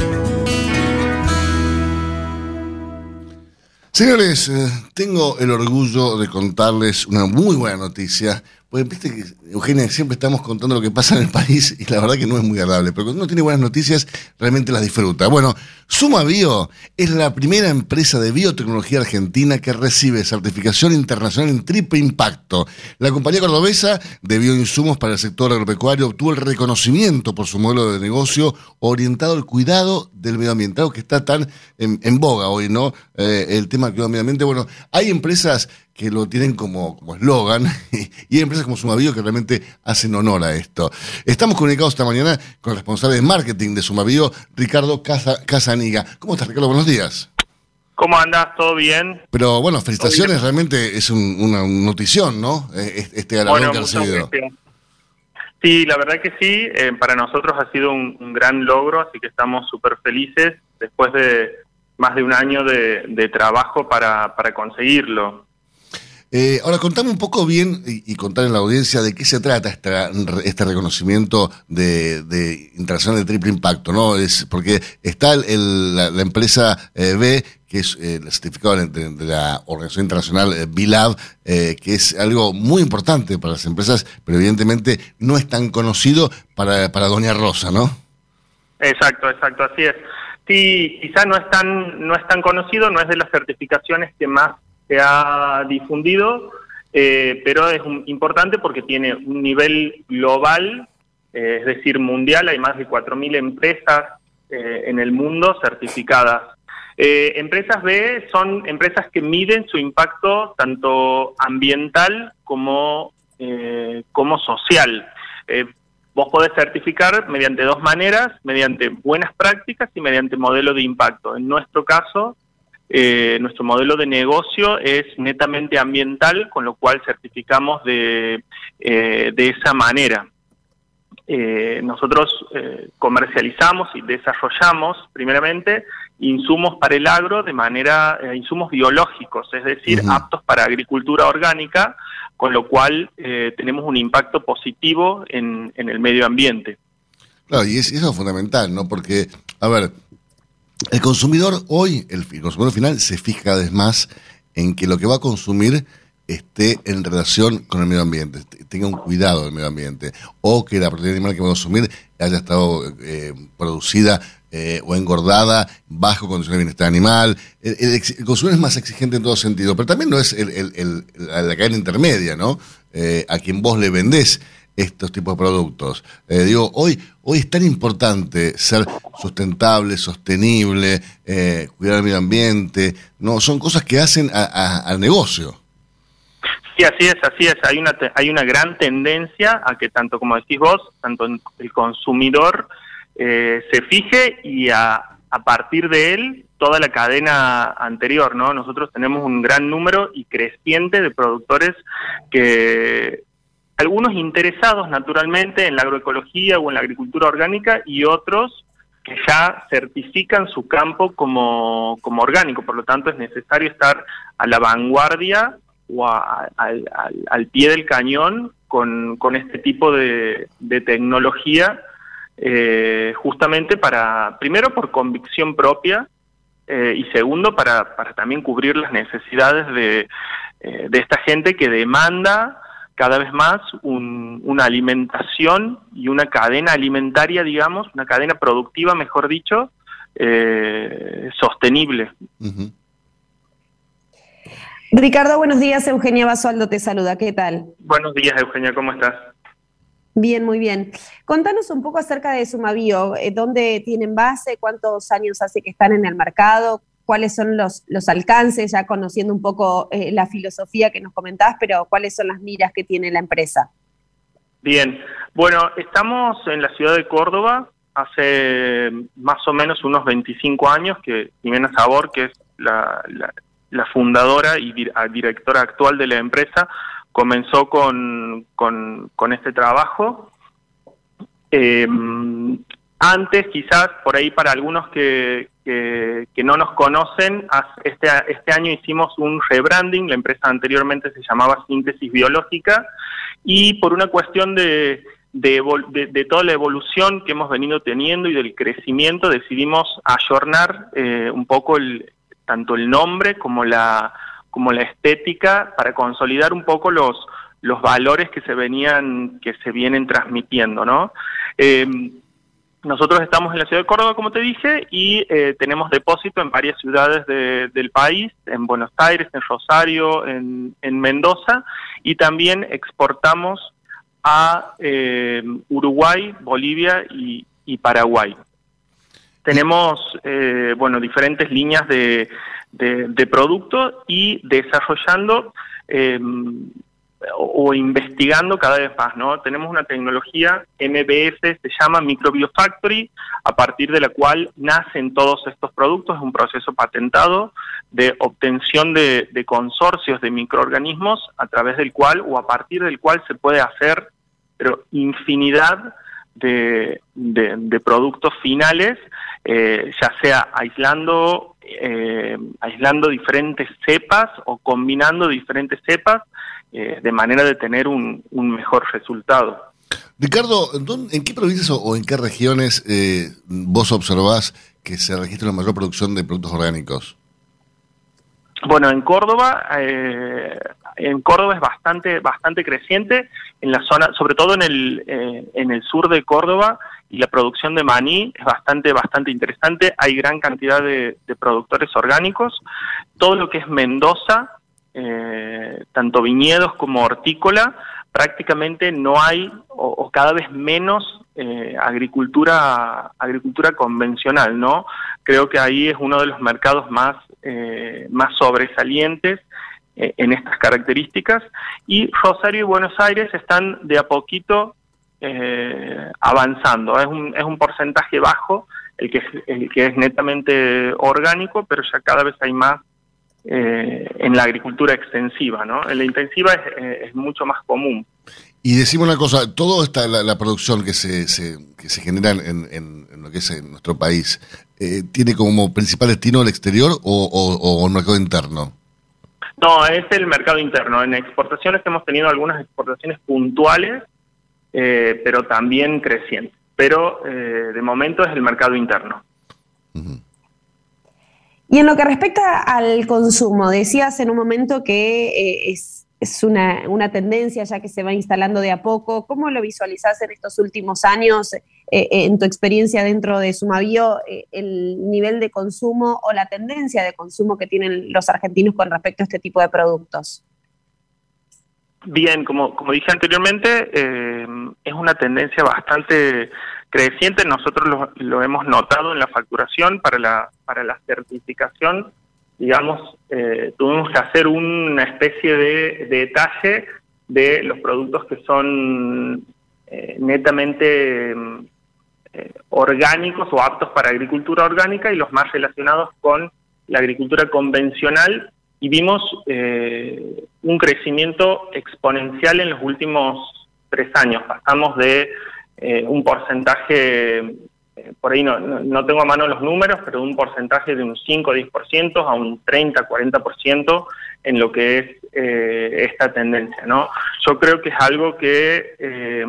Señores, eh, tengo el orgullo de contarles una muy buena noticia viste que, Eugenia, siempre estamos contando lo que pasa en el país y la verdad que no es muy agradable, pero cuando uno tiene buenas noticias, realmente las disfruta. Bueno, Suma Bio es la primera empresa de biotecnología argentina que recibe certificación internacional en triple impacto. La compañía cordobesa de bioinsumos para el sector agropecuario obtuvo el reconocimiento por su modelo de negocio orientado al cuidado del medio ambiente, que está tan en, boga hoy, ¿no? Eh, el tema del cuidado del medio ambiente. Bueno, hay empresas que lo tienen como eslogan y hay empresas como Sumavío que realmente hacen honor a esto. Estamos comunicados esta mañana con el responsable de marketing de Sumavío, Ricardo Casaniga. ¿Cómo estás, Ricardo? Buenos días. ¿Cómo andas? ¿Todo bien? Pero bueno, felicitaciones, realmente es una notición, ¿no? Este galardón que ha recibido. Sí, la verdad que sí, eh, para nosotros ha sido un, gran logro, así que estamos súper felices después de más de un año de, trabajo para, para conseguirlo. Eh, ahora, contame un poco bien y, y contar en la audiencia de qué se trata este reconocimiento de, internacional de triple impacto, ¿no? Es porque está la, empresa eh, B, que es eh, el certificado de, la Organización Internacional BILAB, que es algo muy importante para las empresas, pero evidentemente no es tan conocido para, para Doña Rosa, ¿no? Exacto, exacto, así es. Sí, quizá no es tan no es tan conocido, no es de las certificaciones que más se ha difundido, eh, pero es importante porque tiene un nivel global, eh, es decir, mundial, hay más de 4.000 empresas eh, en el mundo certificadas. empresas B son empresas que miden su impacto tanto ambiental como, como social. Vos podés certificar mediante dos maneras, mediante buenas prácticas y mediante modelo de impacto. En nuestro caso, eh, nuestro modelo de negocio es netamente ambiental, con lo cual certificamos de, eh, de esa manera. Eh, nosotros comercializamos y desarrollamos, primeramente, insumos para el agro de manera, insumos biológicos, es decir, aptos para agricultura orgánica, con lo cual tenemos un impacto positivo en, en el medio ambiente. Claro, y, eso es fundamental, ¿no? Porque, a ver, el consumidor hoy, el, consumidor final, se fija cada vez más en que lo que va a consumir esté en relación con el medio ambiente, tenga un cuidado del medio ambiente, o que la proteína animal que va a consumir haya estado eh, producida eh, o engordada bajo condiciones de bienestar animal. El, consumidor es más exigente en todo sentido, pero también no es la cadena intermedia, ¿no? Eh, a quien vos le vendés estos tipos de productos. Eh, digo, hoy, hoy es tan importante ser sustentable, sostenible, eh, cuidar el medio ambiente, no, son cosas que hacen al negocio. Sí, así es, así es. Hay una, hay una gran tendencia a que tanto como decís vos, tanto el consumidor eh, se fije y a, a partir de él toda la cadena anterior, ¿no? Nosotros tenemos un gran número y creciente de productores que algunos interesados naturalmente en la agroecología o en la agricultura orgánica y otros que ya certifican su campo como, orgánico, por lo tanto es necesario estar a la vanguardia o al, pie del cañón con, este tipo de, tecnología, eh, justamente para, primero por convicción propia eh, y segundo para, para también cubrir las necesidades de, eh, de esta gente que demanda cada vez más una alimentación y una cadena alimentaria, digamos, una cadena productiva, mejor dicho, eh, sostenible. Ricardo, buenos días. Eugenia Basualdo te saluda. ¿Qué tal? Buenos días, Eugenia. ¿Cómo estás? Bien, muy bien. Contanos un poco acerca de Sumabio. Eh, ¿Dónde tienen base? ¿Cuántos años hace que están en el mercado? ¿Cuáles son los, los alcances? Ya conociendo un poco eh, la filosofía que nos comentabas, pero ¿cuáles son las miras que tiene la empresa? Bien. Bueno, estamos en la ciudad de Córdoba hace más o menos unos 25 años que Jimena Sabor, que es la, la fundadora y directora actual de la empresa, comenzó con, con, este trabajo. Eh, antes, quizás, por ahí para algunos que, que, no nos conocen, este, este año hicimos un rebranding, la empresa anteriormente se llamaba Síntesis Biológica, y por una cuestión de, de, de, toda la evolución que hemos venido teniendo y del crecimiento, decidimos ayornar eh, un poco el, tanto el nombre como la como la estética para consolidar un poco los, los valores que se venían, que se vienen transmitiendo, ¿no? Em, nosotros estamos en la ciudad de Córdoba, como te dije, y eh, tenemos depósito en varias ciudades del país, en Buenos Aires, en Rosario, en, Mendoza, y también exportamos a em, Uruguay, Bolivia y, Paraguay. Tenemos, eh, bueno, diferentes líneas de, de, producto y desarrollando eh, o, investigando cada vez más, ¿no? Tenemos una tecnología MBS, se llama Microbiofactory, a partir de la cual nacen todos estos productos, es un proceso patentado de obtención de, consorcios de microorganismos a través del cual o a partir del cual se puede hacer pero infinidad de, de, productos finales, eh, ya sea aislando eh, aislando diferentes cepas o combinando diferentes cepas eh, de manera de tener un, mejor resultado. Ricardo, ¿en qué provincias o en qué regiones eh, vos observás que se registra la mayor producción de productos orgánicos? Bueno, en Córdoba, en Córdoba es bastante, bastante creciente, en la zona, sobre todo en el, en el sur de Córdoba, y la producción de maní es bastante, bastante interesante. Hay gran cantidad de, productores orgánicos. Todo lo que es Mendoza, eh, tanto viñedos como hortícola, prácticamente no hay o, cada vez menos eh, agricultura agricultura convencional, ¿no? Creo que ahí es uno de los mercados más eh, más sobresalientes en estas características y Rosario y Buenos Aires están de a poquito eh, avanzando. Es un, es un porcentaje bajo el que, es, el que es netamente orgánico, pero ya cada vez hay más eh, en la agricultura extensiva. ¿no? En la intensiva es, eh, mucho más común. Y decimos una cosa, toda esta la, producción que se, que se genera en, en, lo que es en nuestro país, ¿tiene como principal destino el exterior o, o, o, mercado interno? No, es el mercado interno. En exportaciones hemos tenido algunas exportaciones puntuales eh, pero también creciente. Pero eh, de momento es el mercado interno. Y en lo que respecta al consumo, decías en un momento que eh, es, es una, una, tendencia ya que se va instalando de a poco. ¿Cómo lo visualizás en estos últimos años, en tu experiencia dentro de Sumavio, el nivel de consumo o la tendencia de consumo que tienen los argentinos con respecto a este tipo de productos? Bien, como, como dije anteriormente, eh, es una tendencia bastante creciente. Nosotros lo, hemos notado en la facturación para la, para la certificación. Digamos, eh, tuvimos que hacer una especie de, detalle de los productos que son eh, netamente orgánicos o aptos para agricultura orgánica y los más relacionados con la agricultura convencional y vimos eh, un crecimiento exponencial en los últimos tres años. Pasamos de eh, un porcentaje, eh, por ahí no, no, tengo a mano los números, pero de un porcentaje de un 5 o 10% a un 30-40% en lo que es esta tendencia. ¿no? Yo creo que es algo que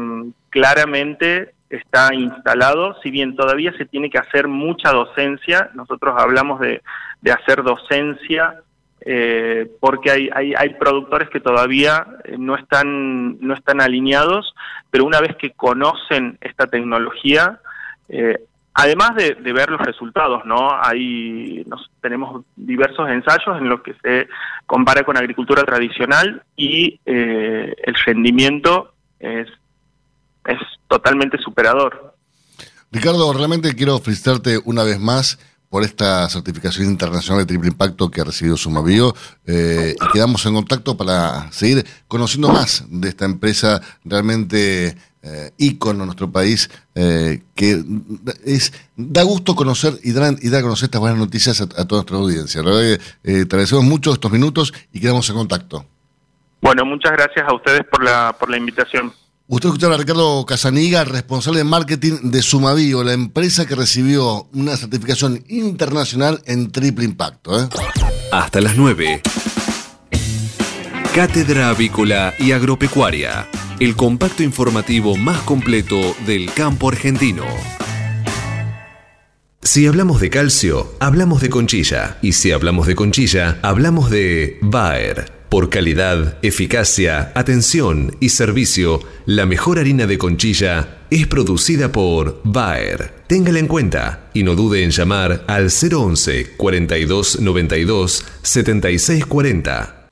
claramente está instalado, si bien todavía se tiene que hacer mucha docencia, nosotros hablamos de, de hacer docencia eh, porque hay, hay, hay, productores que todavía eh, no están, no están alineados, pero una vez que conocen esta tecnología, eh, además de, ver los resultados, ¿no? Hay, nos, tenemos diversos ensayos en los que se compara con agricultura tradicional y el rendimiento totalmente superador. Ricardo, realmente quiero felicitarte una vez más por esta certificación internacional de triple impacto que ha recibido Sumabio eh, y quedamos en contacto para seguir conociendo más de esta empresa realmente eh, ícono en nuestro país eh, que es da gusto conocer y dar, y dar a conocer estas buenas noticias a, toda nuestra audiencia. Eh, te agradecemos mucho estos minutos y quedamos en contacto. Bueno, muchas gracias a ustedes por la, por la invitación. Usted escuchaba a Ricardo Casaniga, responsable de marketing de Sumavío, la empresa que recibió una certificación internacional en triple impacto. ¿eh? Hasta las 9. Cátedra Avícola y Agropecuaria, el compacto informativo más completo del campo argentino. Si hablamos de calcio, hablamos de conchilla. Y si hablamos de conchilla, hablamos de Bayer. Por calidad, eficacia, atención y servicio, la mejor harina de conchilla es producida por Bayer. Téngala en cuenta y no dude en llamar al 011 42 92 76 40.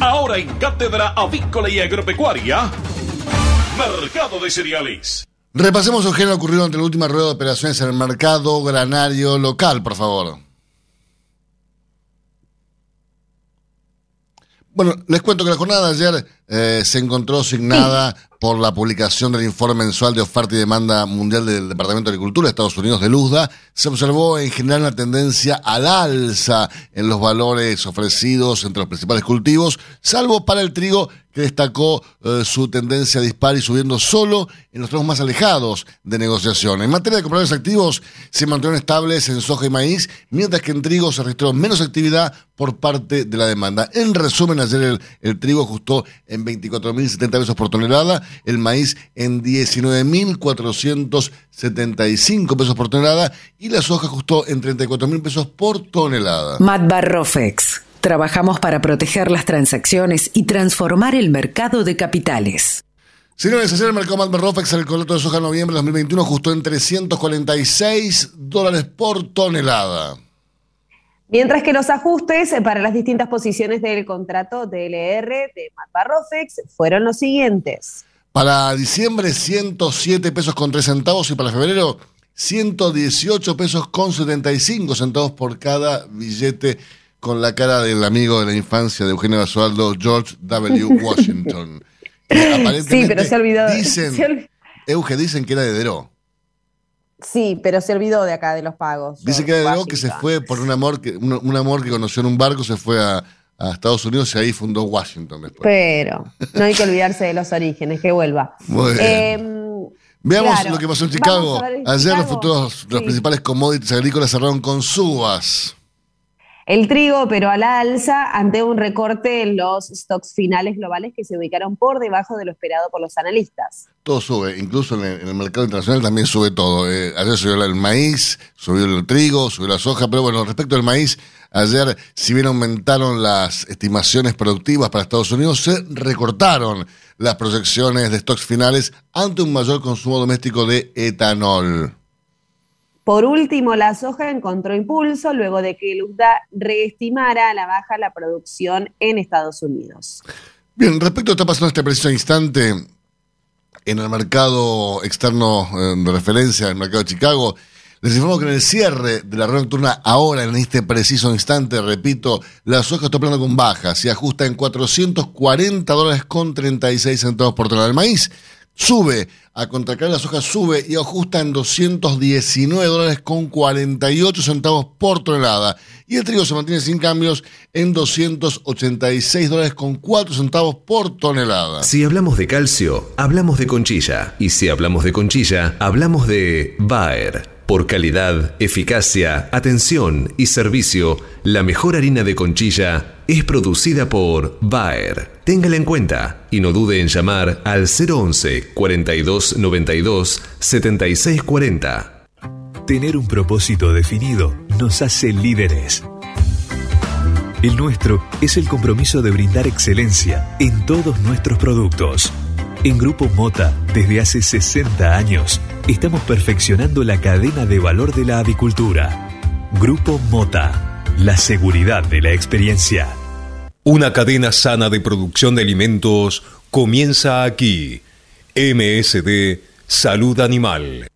Ahora en Cátedra Avícola y Agropecuaria, Mercado de Cereales. Repasemos lo que ha ocurrido ante la última rueda de operaciones en el mercado granario local, por favor. Bueno, les cuento que la jornada de ayer eh, se encontró signada por la publicación del informe mensual de oferta y demanda mundial del Departamento de Agricultura de Estados Unidos de Luzda. Se observó en general una tendencia al alza en los valores ofrecidos entre los principales cultivos, salvo para el trigo que destacó eh, su tendencia dispar y subiendo solo en los tramos más alejados de negociación. En materia de compradores activos, se mantuvieron estables en soja y maíz, mientras que en trigo se registró menos actividad por parte de la demanda. En resumen, ayer el, el trigo ajustó en 24.070 pesos por tonelada, el maíz en 19.475 pesos por tonelada y la soja ajustó en 34.000 pesos por tonelada. Matt Barrofex Trabajamos para proteger las transacciones y transformar el mercado de capitales. Señores, ayer el mercado Malmer Rofex, el contrato de soja en noviembre de 2021 ajustó en 346 dólares por tonelada. Mientras que los ajustes para las distintas posiciones del contrato DLR de Rofex fueron los siguientes. Para diciembre, 107 pesos con 3 centavos y para febrero, 118 pesos con 75 centavos por cada billete con la cara del amigo de la infancia de Eugenio Basualdo, George W. Washington. sí, pero se olvidó. Dicen, Euge, dicen que era de Deró. Sí, pero se olvidó de acá de los pagos. Dice que era que se fue por un amor que, un, amor que conoció en un barco, se fue a, Estados Unidos y ahí fundó Washington después. Pero no hay que olvidarse de los orígenes, que vuelva. Muy bien. Em, Veamos lo que pasó en Chicago. Ayer los futuros, los principales commodities agrícolas cerraron con subas el trigo, pero a la alza ante un recorte en los stocks finales globales que se ubicaron por debajo de lo esperado por los analistas. Todo sube, incluso en el, mercado internacional también sube todo. Eh, ayer subió el maíz, subió el trigo, subió la soja, pero bueno, respecto al maíz, ayer si bien aumentaron las estimaciones productivas para Estados Unidos, se recortaron las proyecciones de stocks finales ante un mayor consumo doméstico de etanol. Por último, la soja encontró impulso luego de que Luzda reestimara a la baja la producción en Estados Unidos. Bien, respecto a lo que está pasando en este preciso instante en el mercado externo eh, de referencia, en el mercado de Chicago, les informo que en el cierre de la red nocturna, ahora en este preciso instante, repito, la soja está operando con baja, se ajusta en 440 dólares con 36 centavos por tonelada. El maíz sube, a contracar la soja sube y ajusta en 219 dólares con 48 centavos por tonelada. Y el trigo se mantiene sin cambios en 286 dólares con 4 centavos por tonelada. Si hablamos de calcio, hablamos de conchilla. Y si hablamos de conchilla, hablamos de Bayer. Por calidad, eficacia, atención y servicio, la mejor harina de conchilla es producida por Bayer. Téngala en cuenta y no dude en llamar al 011 42 92 76 Tener un propósito definido nos hace líderes. El nuestro es el compromiso de brindar excelencia en todos nuestros productos. En Grupo Mota, desde hace 60 años, estamos perfeccionando la cadena de valor de la avicultura. Grupo Mota, la seguridad de la experiencia. Una cadena sana de producción de alimentos comienza aquí. MSD Salud Animal.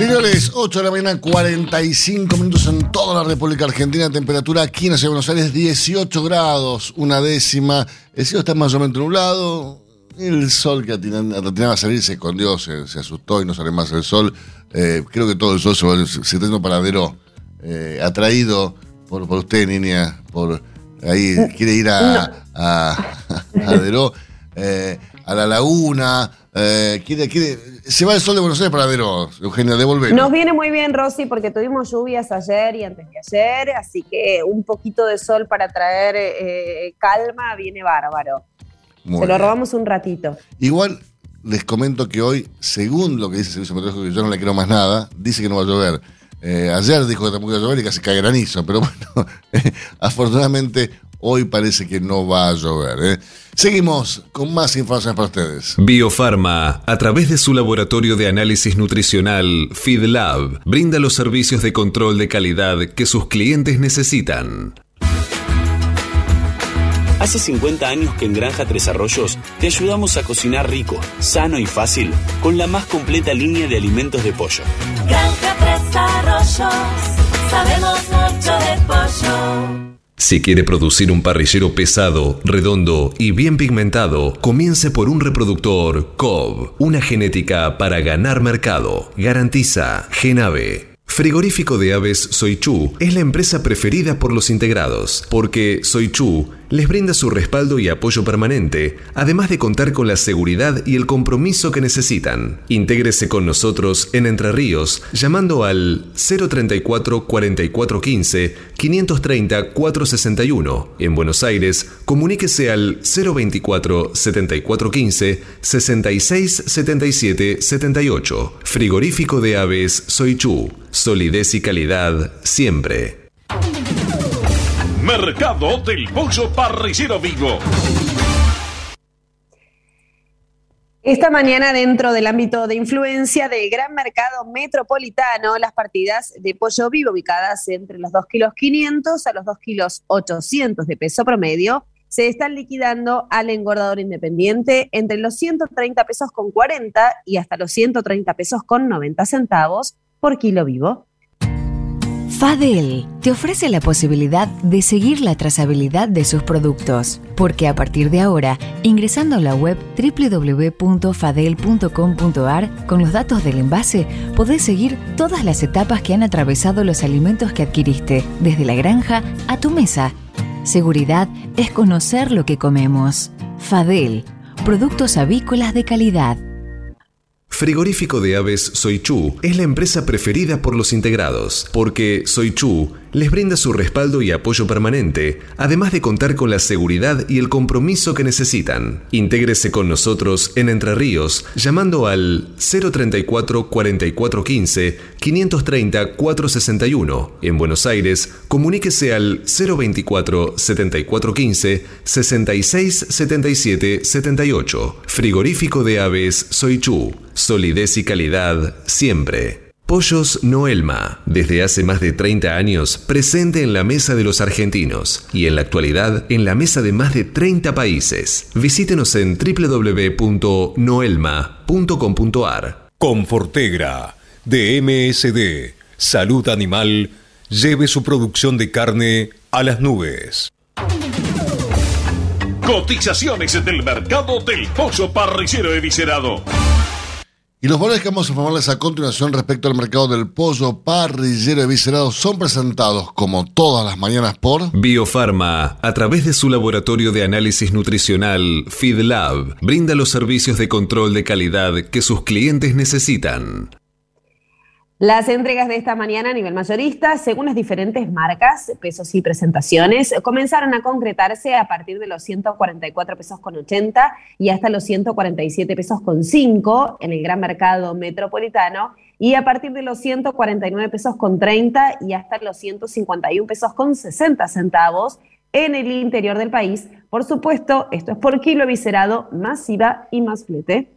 Señores, 8 de la mañana, 45 minutos en toda la República Argentina. Temperatura aquí en la ciudad de Buenos Aires, 18 grados, una décima. El cielo está más o menos nublado. El sol que atinaba a salir se escondió, se, asustó y no sale más el sol. Eh, creo que todo el sol se, está yendo paradero eh, atraído por, por usted, niña. Por, ahí quiere ir a, a, eh, a la laguna eh, quiere, quiere, se va el sol de Buenos Aires para veros, Eugenia, devolver. Nos viene muy bien, Rosy, porque tuvimos lluvias ayer y antes de ayer, así que un poquito de sol para traer eh, calma viene bárbaro. se lo robamos un ratito. Igual les comento que hoy, según lo que dice el Servicio Meteorológico, que yo no le quiero más nada, dice que no va a llover. Eh, ayer dijo que tampoco iba a llover y casi cae granizo, pero bueno, afortunadamente hoy parece que no va a llover. ¿eh? Seguimos con más información para ustedes. Biofarma, a través de su laboratorio de análisis nutricional FeedLab, brinda los servicios de control de calidad que sus clientes necesitan. Hace 50 años que en Granja Tres Arroyos te ayudamos a cocinar rico, sano y fácil con la más completa línea de alimentos de pollo. Granja Tres Arroyos, sabemos mucho de pollo. Si quiere producir un parrillero pesado, redondo y bien pigmentado, comience por un reproductor COB, una genética para ganar mercado. Garantiza Genave. Frigorífico de Aves Soichu es la empresa preferida por los integrados, porque Soichu les brinda su respaldo y apoyo permanente, además de contar con la seguridad y el compromiso que necesitan. Intégrese con nosotros en Entre Ríos llamando al 034 4415 530 461. En Buenos Aires, comuníquese al 024 7415 66 77 78. Frigorífico de Aves Soichu Solidez y calidad siempre. Mercado del Pollo Parricero Vivo. Esta mañana, dentro del ámbito de influencia del gran mercado metropolitano, las partidas de pollo vivo ubicadas entre los 2 kilos 500 a los 2 kilos 800 de peso promedio se están liquidando al engordador independiente entre los 130 pesos con 40 y hasta los 130 pesos con 90 centavos por kilo vivo. Fadel te ofrece la posibilidad de seguir la trazabilidad de sus productos, porque a partir de ahora, ingresando a la web www.fadel.com.ar con los datos del envase, podés seguir todas las etapas que han atravesado los alimentos que adquiriste, desde la granja a tu mesa. Seguridad es conocer lo que comemos. Fadel, productos avícolas de calidad. Frigorífico de Aves Soichu es la empresa preferida por los integrados, porque Soichu les brinda su respaldo y apoyo permanente, además de contar con la seguridad y el compromiso que necesitan. Intégrese con nosotros en Entre Ríos llamando al 034 4415 530 461. En Buenos Aires, comuníquese al 024 7415 66 77 78. Frigorífico de Aves Soichu. Solidez y calidad siempre. Pollos Noelma, desde hace más de 30 años presente en la mesa de los argentinos y en la actualidad en la mesa de más de 30 países. Visítenos en www.noelma.com.ar. Confortegra, de MSD, Salud Animal, lleve su producción de carne a las nubes. Cotizaciones del mercado del pollo parricero eviscerado. Y los valores que vamos a informarles a continuación respecto al mercado del pollo parrillero eviscerado son presentados como todas las mañanas por Biofarma, a través de su laboratorio de análisis nutricional FeedLab, brinda los servicios de control de calidad que sus clientes necesitan. Las entregas de esta mañana a nivel mayorista, según las diferentes marcas, pesos y presentaciones, comenzaron a concretarse a partir de los 144 pesos con 80 y hasta los 147 pesos con 5 en el gran mercado metropolitano y a partir de los 149 pesos con 30 y hasta los 151 pesos con 60 centavos en el interior del país. Por supuesto, esto es por kilo viscerado, más IVA y más flete.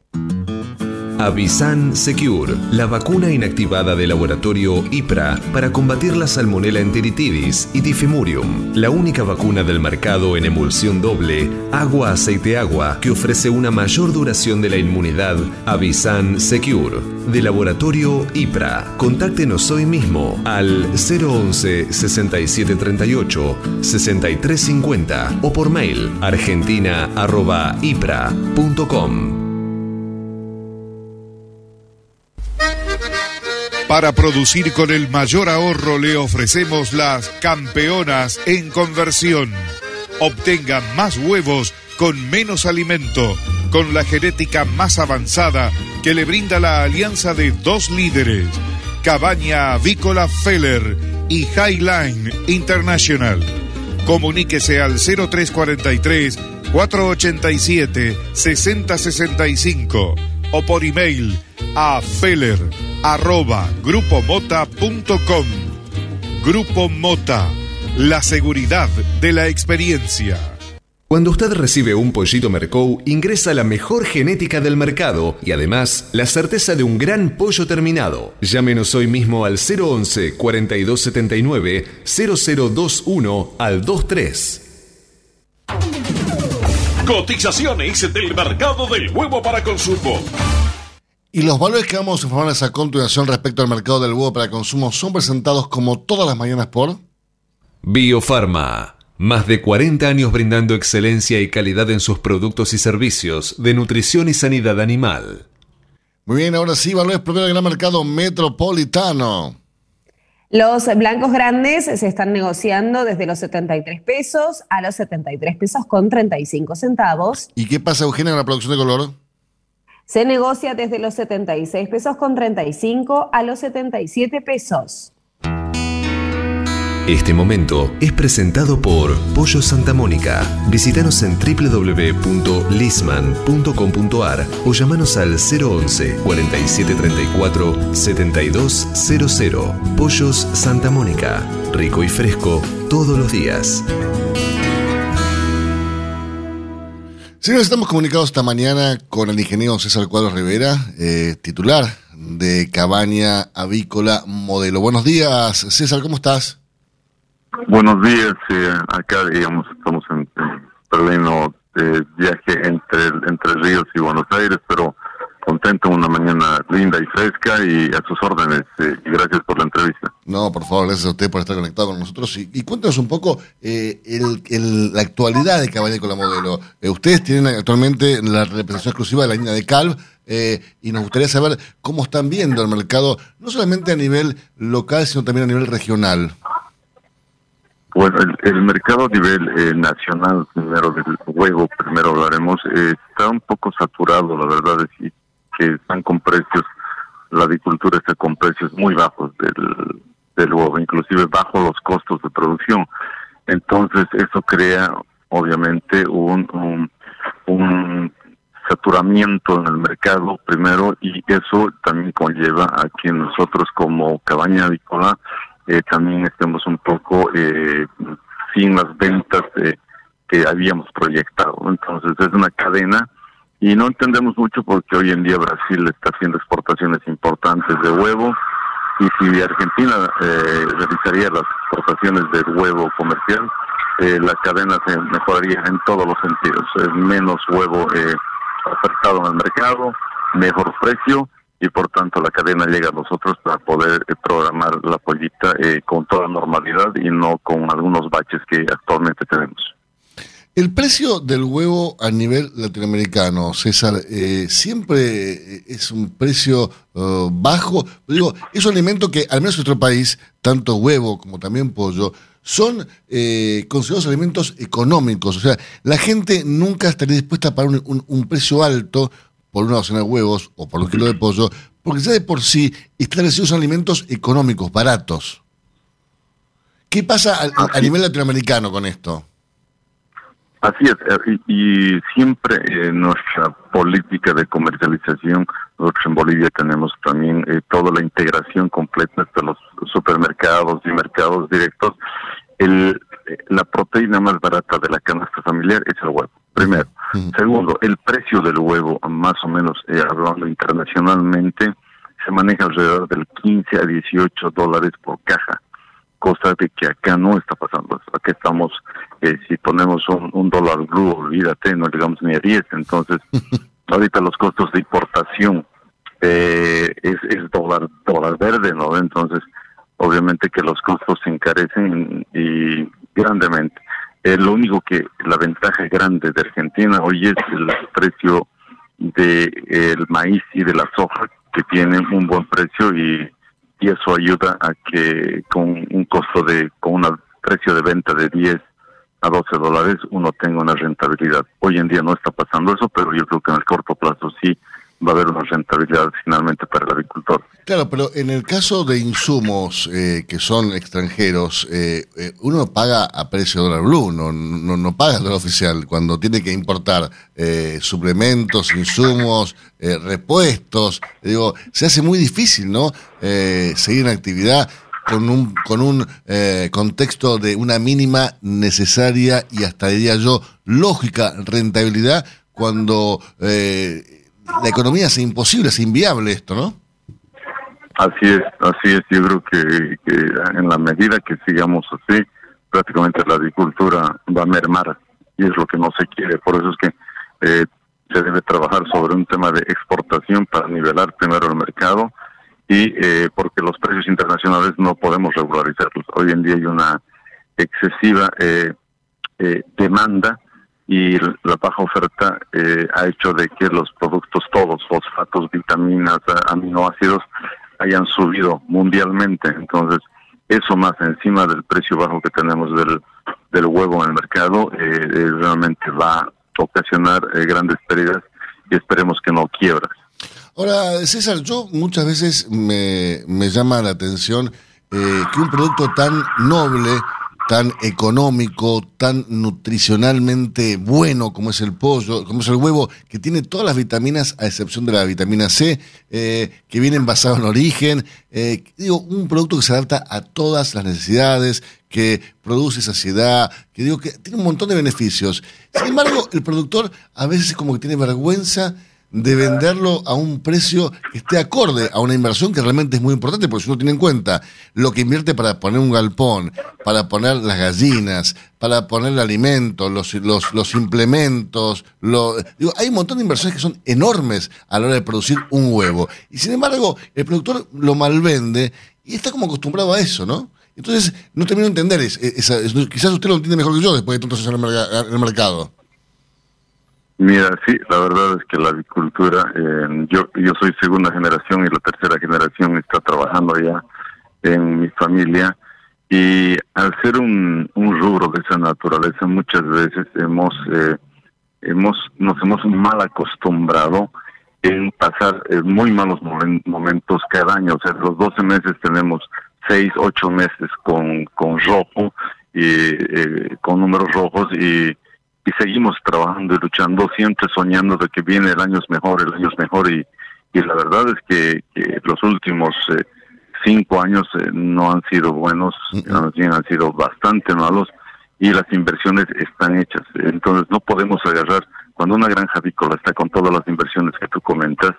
Avisan Secure, la vacuna inactivada de laboratorio IPRA para combatir la salmonella enteritidis y tifimurium, la única vacuna del mercado en emulsión doble, agua-aceite-agua, que ofrece una mayor duración de la inmunidad. Avisan Secure, de laboratorio IPRA. Contáctenos hoy mismo al 011 6738 6350 o por mail argentina.ipra.com. Para producir con el mayor ahorro le ofrecemos las campeonas en conversión. Obtenga más huevos con menos alimento, con la genética más avanzada que le brinda la alianza de dos líderes, Cabaña Avícola Feller y Highline International. Comuníquese al 0343 487 6065 o por email a feller arroba grupomota.com. Grupo Mota, la seguridad de la experiencia. Cuando usted recibe un pollito Mercou, ingresa la mejor genética del mercado y además la certeza de un gran pollo terminado. Llámenos hoy mismo al 011 4279 0021 al 23. Cotizaciones del mercado del huevo para consumo. Y los valores que vamos a informarles a continuación respecto al mercado del huevo para consumo son presentados como todas las mañanas por Biofarma. Más de 40 años brindando excelencia y calidad en sus productos y servicios de nutrición y sanidad animal. Muy bien, ahora sí, valores propios del gran mercado metropolitano. Los blancos grandes se están negociando desde los 73 pesos a los 73 pesos con 35 centavos. ¿Y qué pasa, Eugenia, con la producción de color? Se negocia desde los 76 pesos con 35 a los 77 pesos. Este momento es presentado por Pollo Santa Mónica. Visítanos en www.lisman.com.ar o llamanos al 011 4734 7200. Pollos Santa Mónica. Rico y fresco todos los días. Señores, estamos comunicados esta mañana con el ingeniero César Cuadros Rivera, eh, titular de Cabaña Avícola Modelo. Buenos días, César, ¿cómo estás? Buenos días, eh, acá digamos estamos en, en pleno eh, viaje entre, entre Ríos y Buenos Aires, pero contento, una mañana linda y fresca y a sus órdenes. Eh, y gracias por la entrevista. No, por favor, gracias a usted por estar conectado con nosotros. Y, y cuéntanos un poco eh, el, el- la actualidad de Cabaña con la Modelo. Eh, ustedes tienen actualmente la representación exclusiva de la línea de Calv eh, y nos gustaría saber cómo están viendo el mercado, no solamente a nivel local, sino también a nivel regional. Bueno, el, el mercado a nivel eh, nacional, primero del huevo, primero hablaremos, eh, está un poco saturado, la verdad es que- están con precios, la avicultura está con precios muy bajos del, del huevo, inclusive bajo los costos de producción. Entonces, eso crea, obviamente, un, un, un saturamiento en el mercado primero y eso también conlleva a que nosotros como cabaña avícola eh, también estemos un poco eh, sin las ventas eh, que habíamos proyectado. Entonces es una cadena y no entendemos mucho porque hoy en día Brasil está haciendo exportaciones importantes de huevo y si Argentina eh, realizaría las exportaciones del huevo comercial, eh, la cadena se mejoraría en todos los sentidos. Es menos huevo eh, ofertado en el mercado, mejor precio y por tanto la cadena llega a nosotros para poder eh, programar la pollita eh, con toda normalidad y no con algunos baches que actualmente tenemos. El precio del huevo a nivel latinoamericano, César, eh, siempre eh, es un precio eh, bajo. Digo, es un alimento que, al menos en nuestro país, tanto huevo como también pollo, son eh, considerados alimentos económicos. O sea, la gente nunca estaría dispuesta a pagar un, un- un precio alto por una docena de huevos o por un kilo de pollo, Porque ya de por sí establecidos son alimentos económicos, baratos. ¿Qué pasa a, a nivel latinoamericano con esto? Así es, eh, y, y siempre eh, nuestra política de comercialización, nosotros en Bolivia tenemos también eh, toda la integración completa de los supermercados y mercados directos. El, eh, la proteína más barata de la canasta familiar es el huevo, primero. Segundo, el precio del huevo, más o menos eh, hablando internacionalmente, se maneja alrededor del 15 a 18 dólares por caja cosa de que acá no está pasando. Acá estamos, eh, si ponemos un, un dólar blue, olvídate, no llegamos ni a 10. Entonces, ahorita los costos de importación eh, es, es dólar, dólar verde, ¿no? Entonces, obviamente que los costos se encarecen y grandemente. Eh, lo único que la ventaja grande de Argentina hoy es el precio de el maíz y de la soja que tienen un buen precio y y eso ayuda a que con un costo de, con un precio de venta de 10 a 12 dólares uno tenga una rentabilidad. Hoy en día no está pasando eso, pero yo creo que en el corto plazo sí va a haber una rentabilidad finalmente para el agricultor. Claro, pero en el caso de insumos eh, que son extranjeros, eh, eh, uno paga a precio dólar blue, no, no, no paga dólar oficial. Cuando tiene que importar suplementos, insumos, repuestos, digo, se hace muy difícil, ¿no? Seguir en actividad con un, con un eh, contexto de una mínima necesaria y hasta diría yo lógica rentabilidad cuando eh, la economía es imposible, es inviable esto, ¿no? Así es, así es. Yo creo que, que en la medida que sigamos así, prácticamente la agricultura va a mermar y es lo que no se quiere. Por eso es que eh, se debe trabajar sobre un tema de exportación para nivelar primero el mercado y eh, porque los precios internacionales no podemos regularizarlos. Hoy en día hay una excesiva eh, eh, demanda y la baja oferta eh, ha hecho de que los productos todos, fosfatos, vitaminas, aminoácidos, hayan subido mundialmente. Entonces, eso más encima del precio bajo que tenemos del, del huevo en el mercado, eh, eh, realmente va a ocasionar grandes pérdidas y esperemos que no quiebras. Ahora, César, yo muchas veces me, me llama la atención eh, que un producto tan noble, tan económico, tan nutricionalmente bueno como es el pollo, como es el huevo, que tiene todas las vitaminas a excepción de la vitamina C, eh, que viene envasado en origen, eh, digo, un producto que se adapta a todas las necesidades, que produce saciedad, que digo que tiene un montón de beneficios. Sin embargo, el productor a veces es como que tiene vergüenza de venderlo a un precio que esté acorde a una inversión que realmente es muy importante, porque si uno tiene en cuenta lo que invierte para poner un galpón, para poner las gallinas, para poner el alimento, los, los, los implementos, lo, digo, hay un montón de inversiones que son enormes a la hora de producir un huevo. Y sin embargo, el productor lo malvende y está como acostumbrado a eso, ¿no? Entonces, no termino de entender, es- quizás usted lo entiende mejor que yo después de tantos años en el mercado. Mira, sí, la verdad es que la agricultura, eh, yo, yo soy segunda generación y la tercera generación está trabajando ya en mi familia y al ser un, un rubro de esa naturaleza muchas veces hemos, eh, hemos nos hemos mal acostumbrado en pasar eh, muy malos momen- momentos cada año. O sea, los 12 meses tenemos 6, 8 meses con, con rojo y eh, con números rojos y, y seguimos trabajando y luchando, siempre soñando de que viene el año es mejor, el año es mejor y, y la verdad es que, que los últimos eh, cinco años eh, no han sido buenos, bien han sido bastante malos y las inversiones están hechas. Entonces no podemos agarrar, cuando una granja avícola está con todas las inversiones que tú comentas,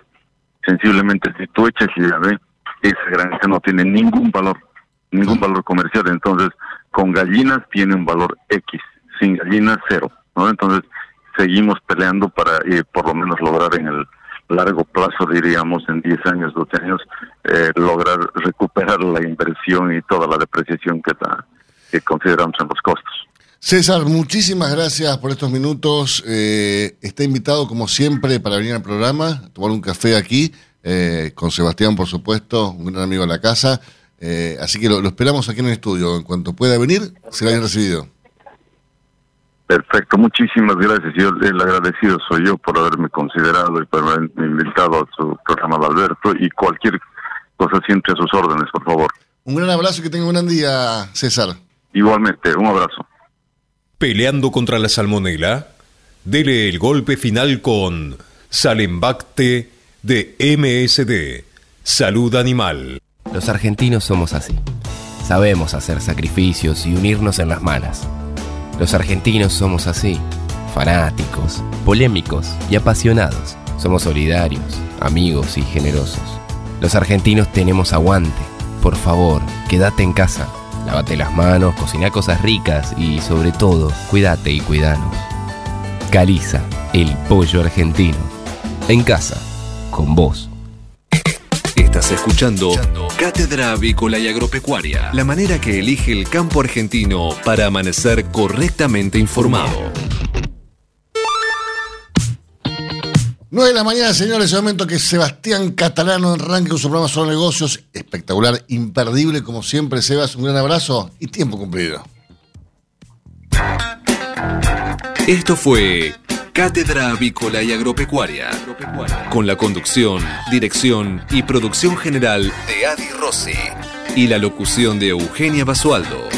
sensiblemente si tú echas llave, esa granja no tiene ningún valor, ningún valor comercial. Entonces, con gallinas tiene un valor X, sin gallinas cero. ¿No? Entonces, seguimos peleando para eh, por lo menos lograr en el largo plazo, diríamos, en 10 años, 12 años, eh, lograr recuperar la inversión y toda la depreciación que, ta- que consideramos en los costos. César, muchísimas gracias por estos minutos. Eh, está invitado, como siempre, para venir al programa, tomar un café aquí, eh, con Sebastián, por supuesto, un gran amigo de la casa. Eh, así que lo, lo esperamos aquí en el estudio. En cuanto pueda venir, será bien recibido. Perfecto, muchísimas gracias. Yo el agradecido soy yo por haberme considerado y por haberme invitado a su programa de Alberto y cualquier cosa siempre a sus órdenes, por favor. Un gran abrazo y que tenga un gran día, César. Igualmente, un abrazo. Peleando contra la salmonela, dele el golpe final con Salembacte de MSD, Salud Animal. Los argentinos somos así. Sabemos hacer sacrificios y unirnos en las malas. Los argentinos somos así, fanáticos, polémicos y apasionados. Somos solidarios, amigos y generosos. Los argentinos tenemos aguante. Por favor, quédate en casa. Lávate las manos, cocina cosas ricas y sobre todo, cuídate y cuidanos. Caliza, el pollo argentino. En casa, con vos. Estás escuchando Cátedra Avícola y Agropecuaria, la manera que elige el campo argentino para amanecer correctamente informado. 9 de la mañana, señores, el momento que Sebastián Catalano arranque con su programa sobre negocios. Espectacular, imperdible, como siempre, Sebas. Un gran abrazo y tiempo cumplido. Esto fue Cátedra Avícola y Agropecuaria, con la conducción, dirección y producción general de Adi Rossi y la locución de Eugenia Basualdo.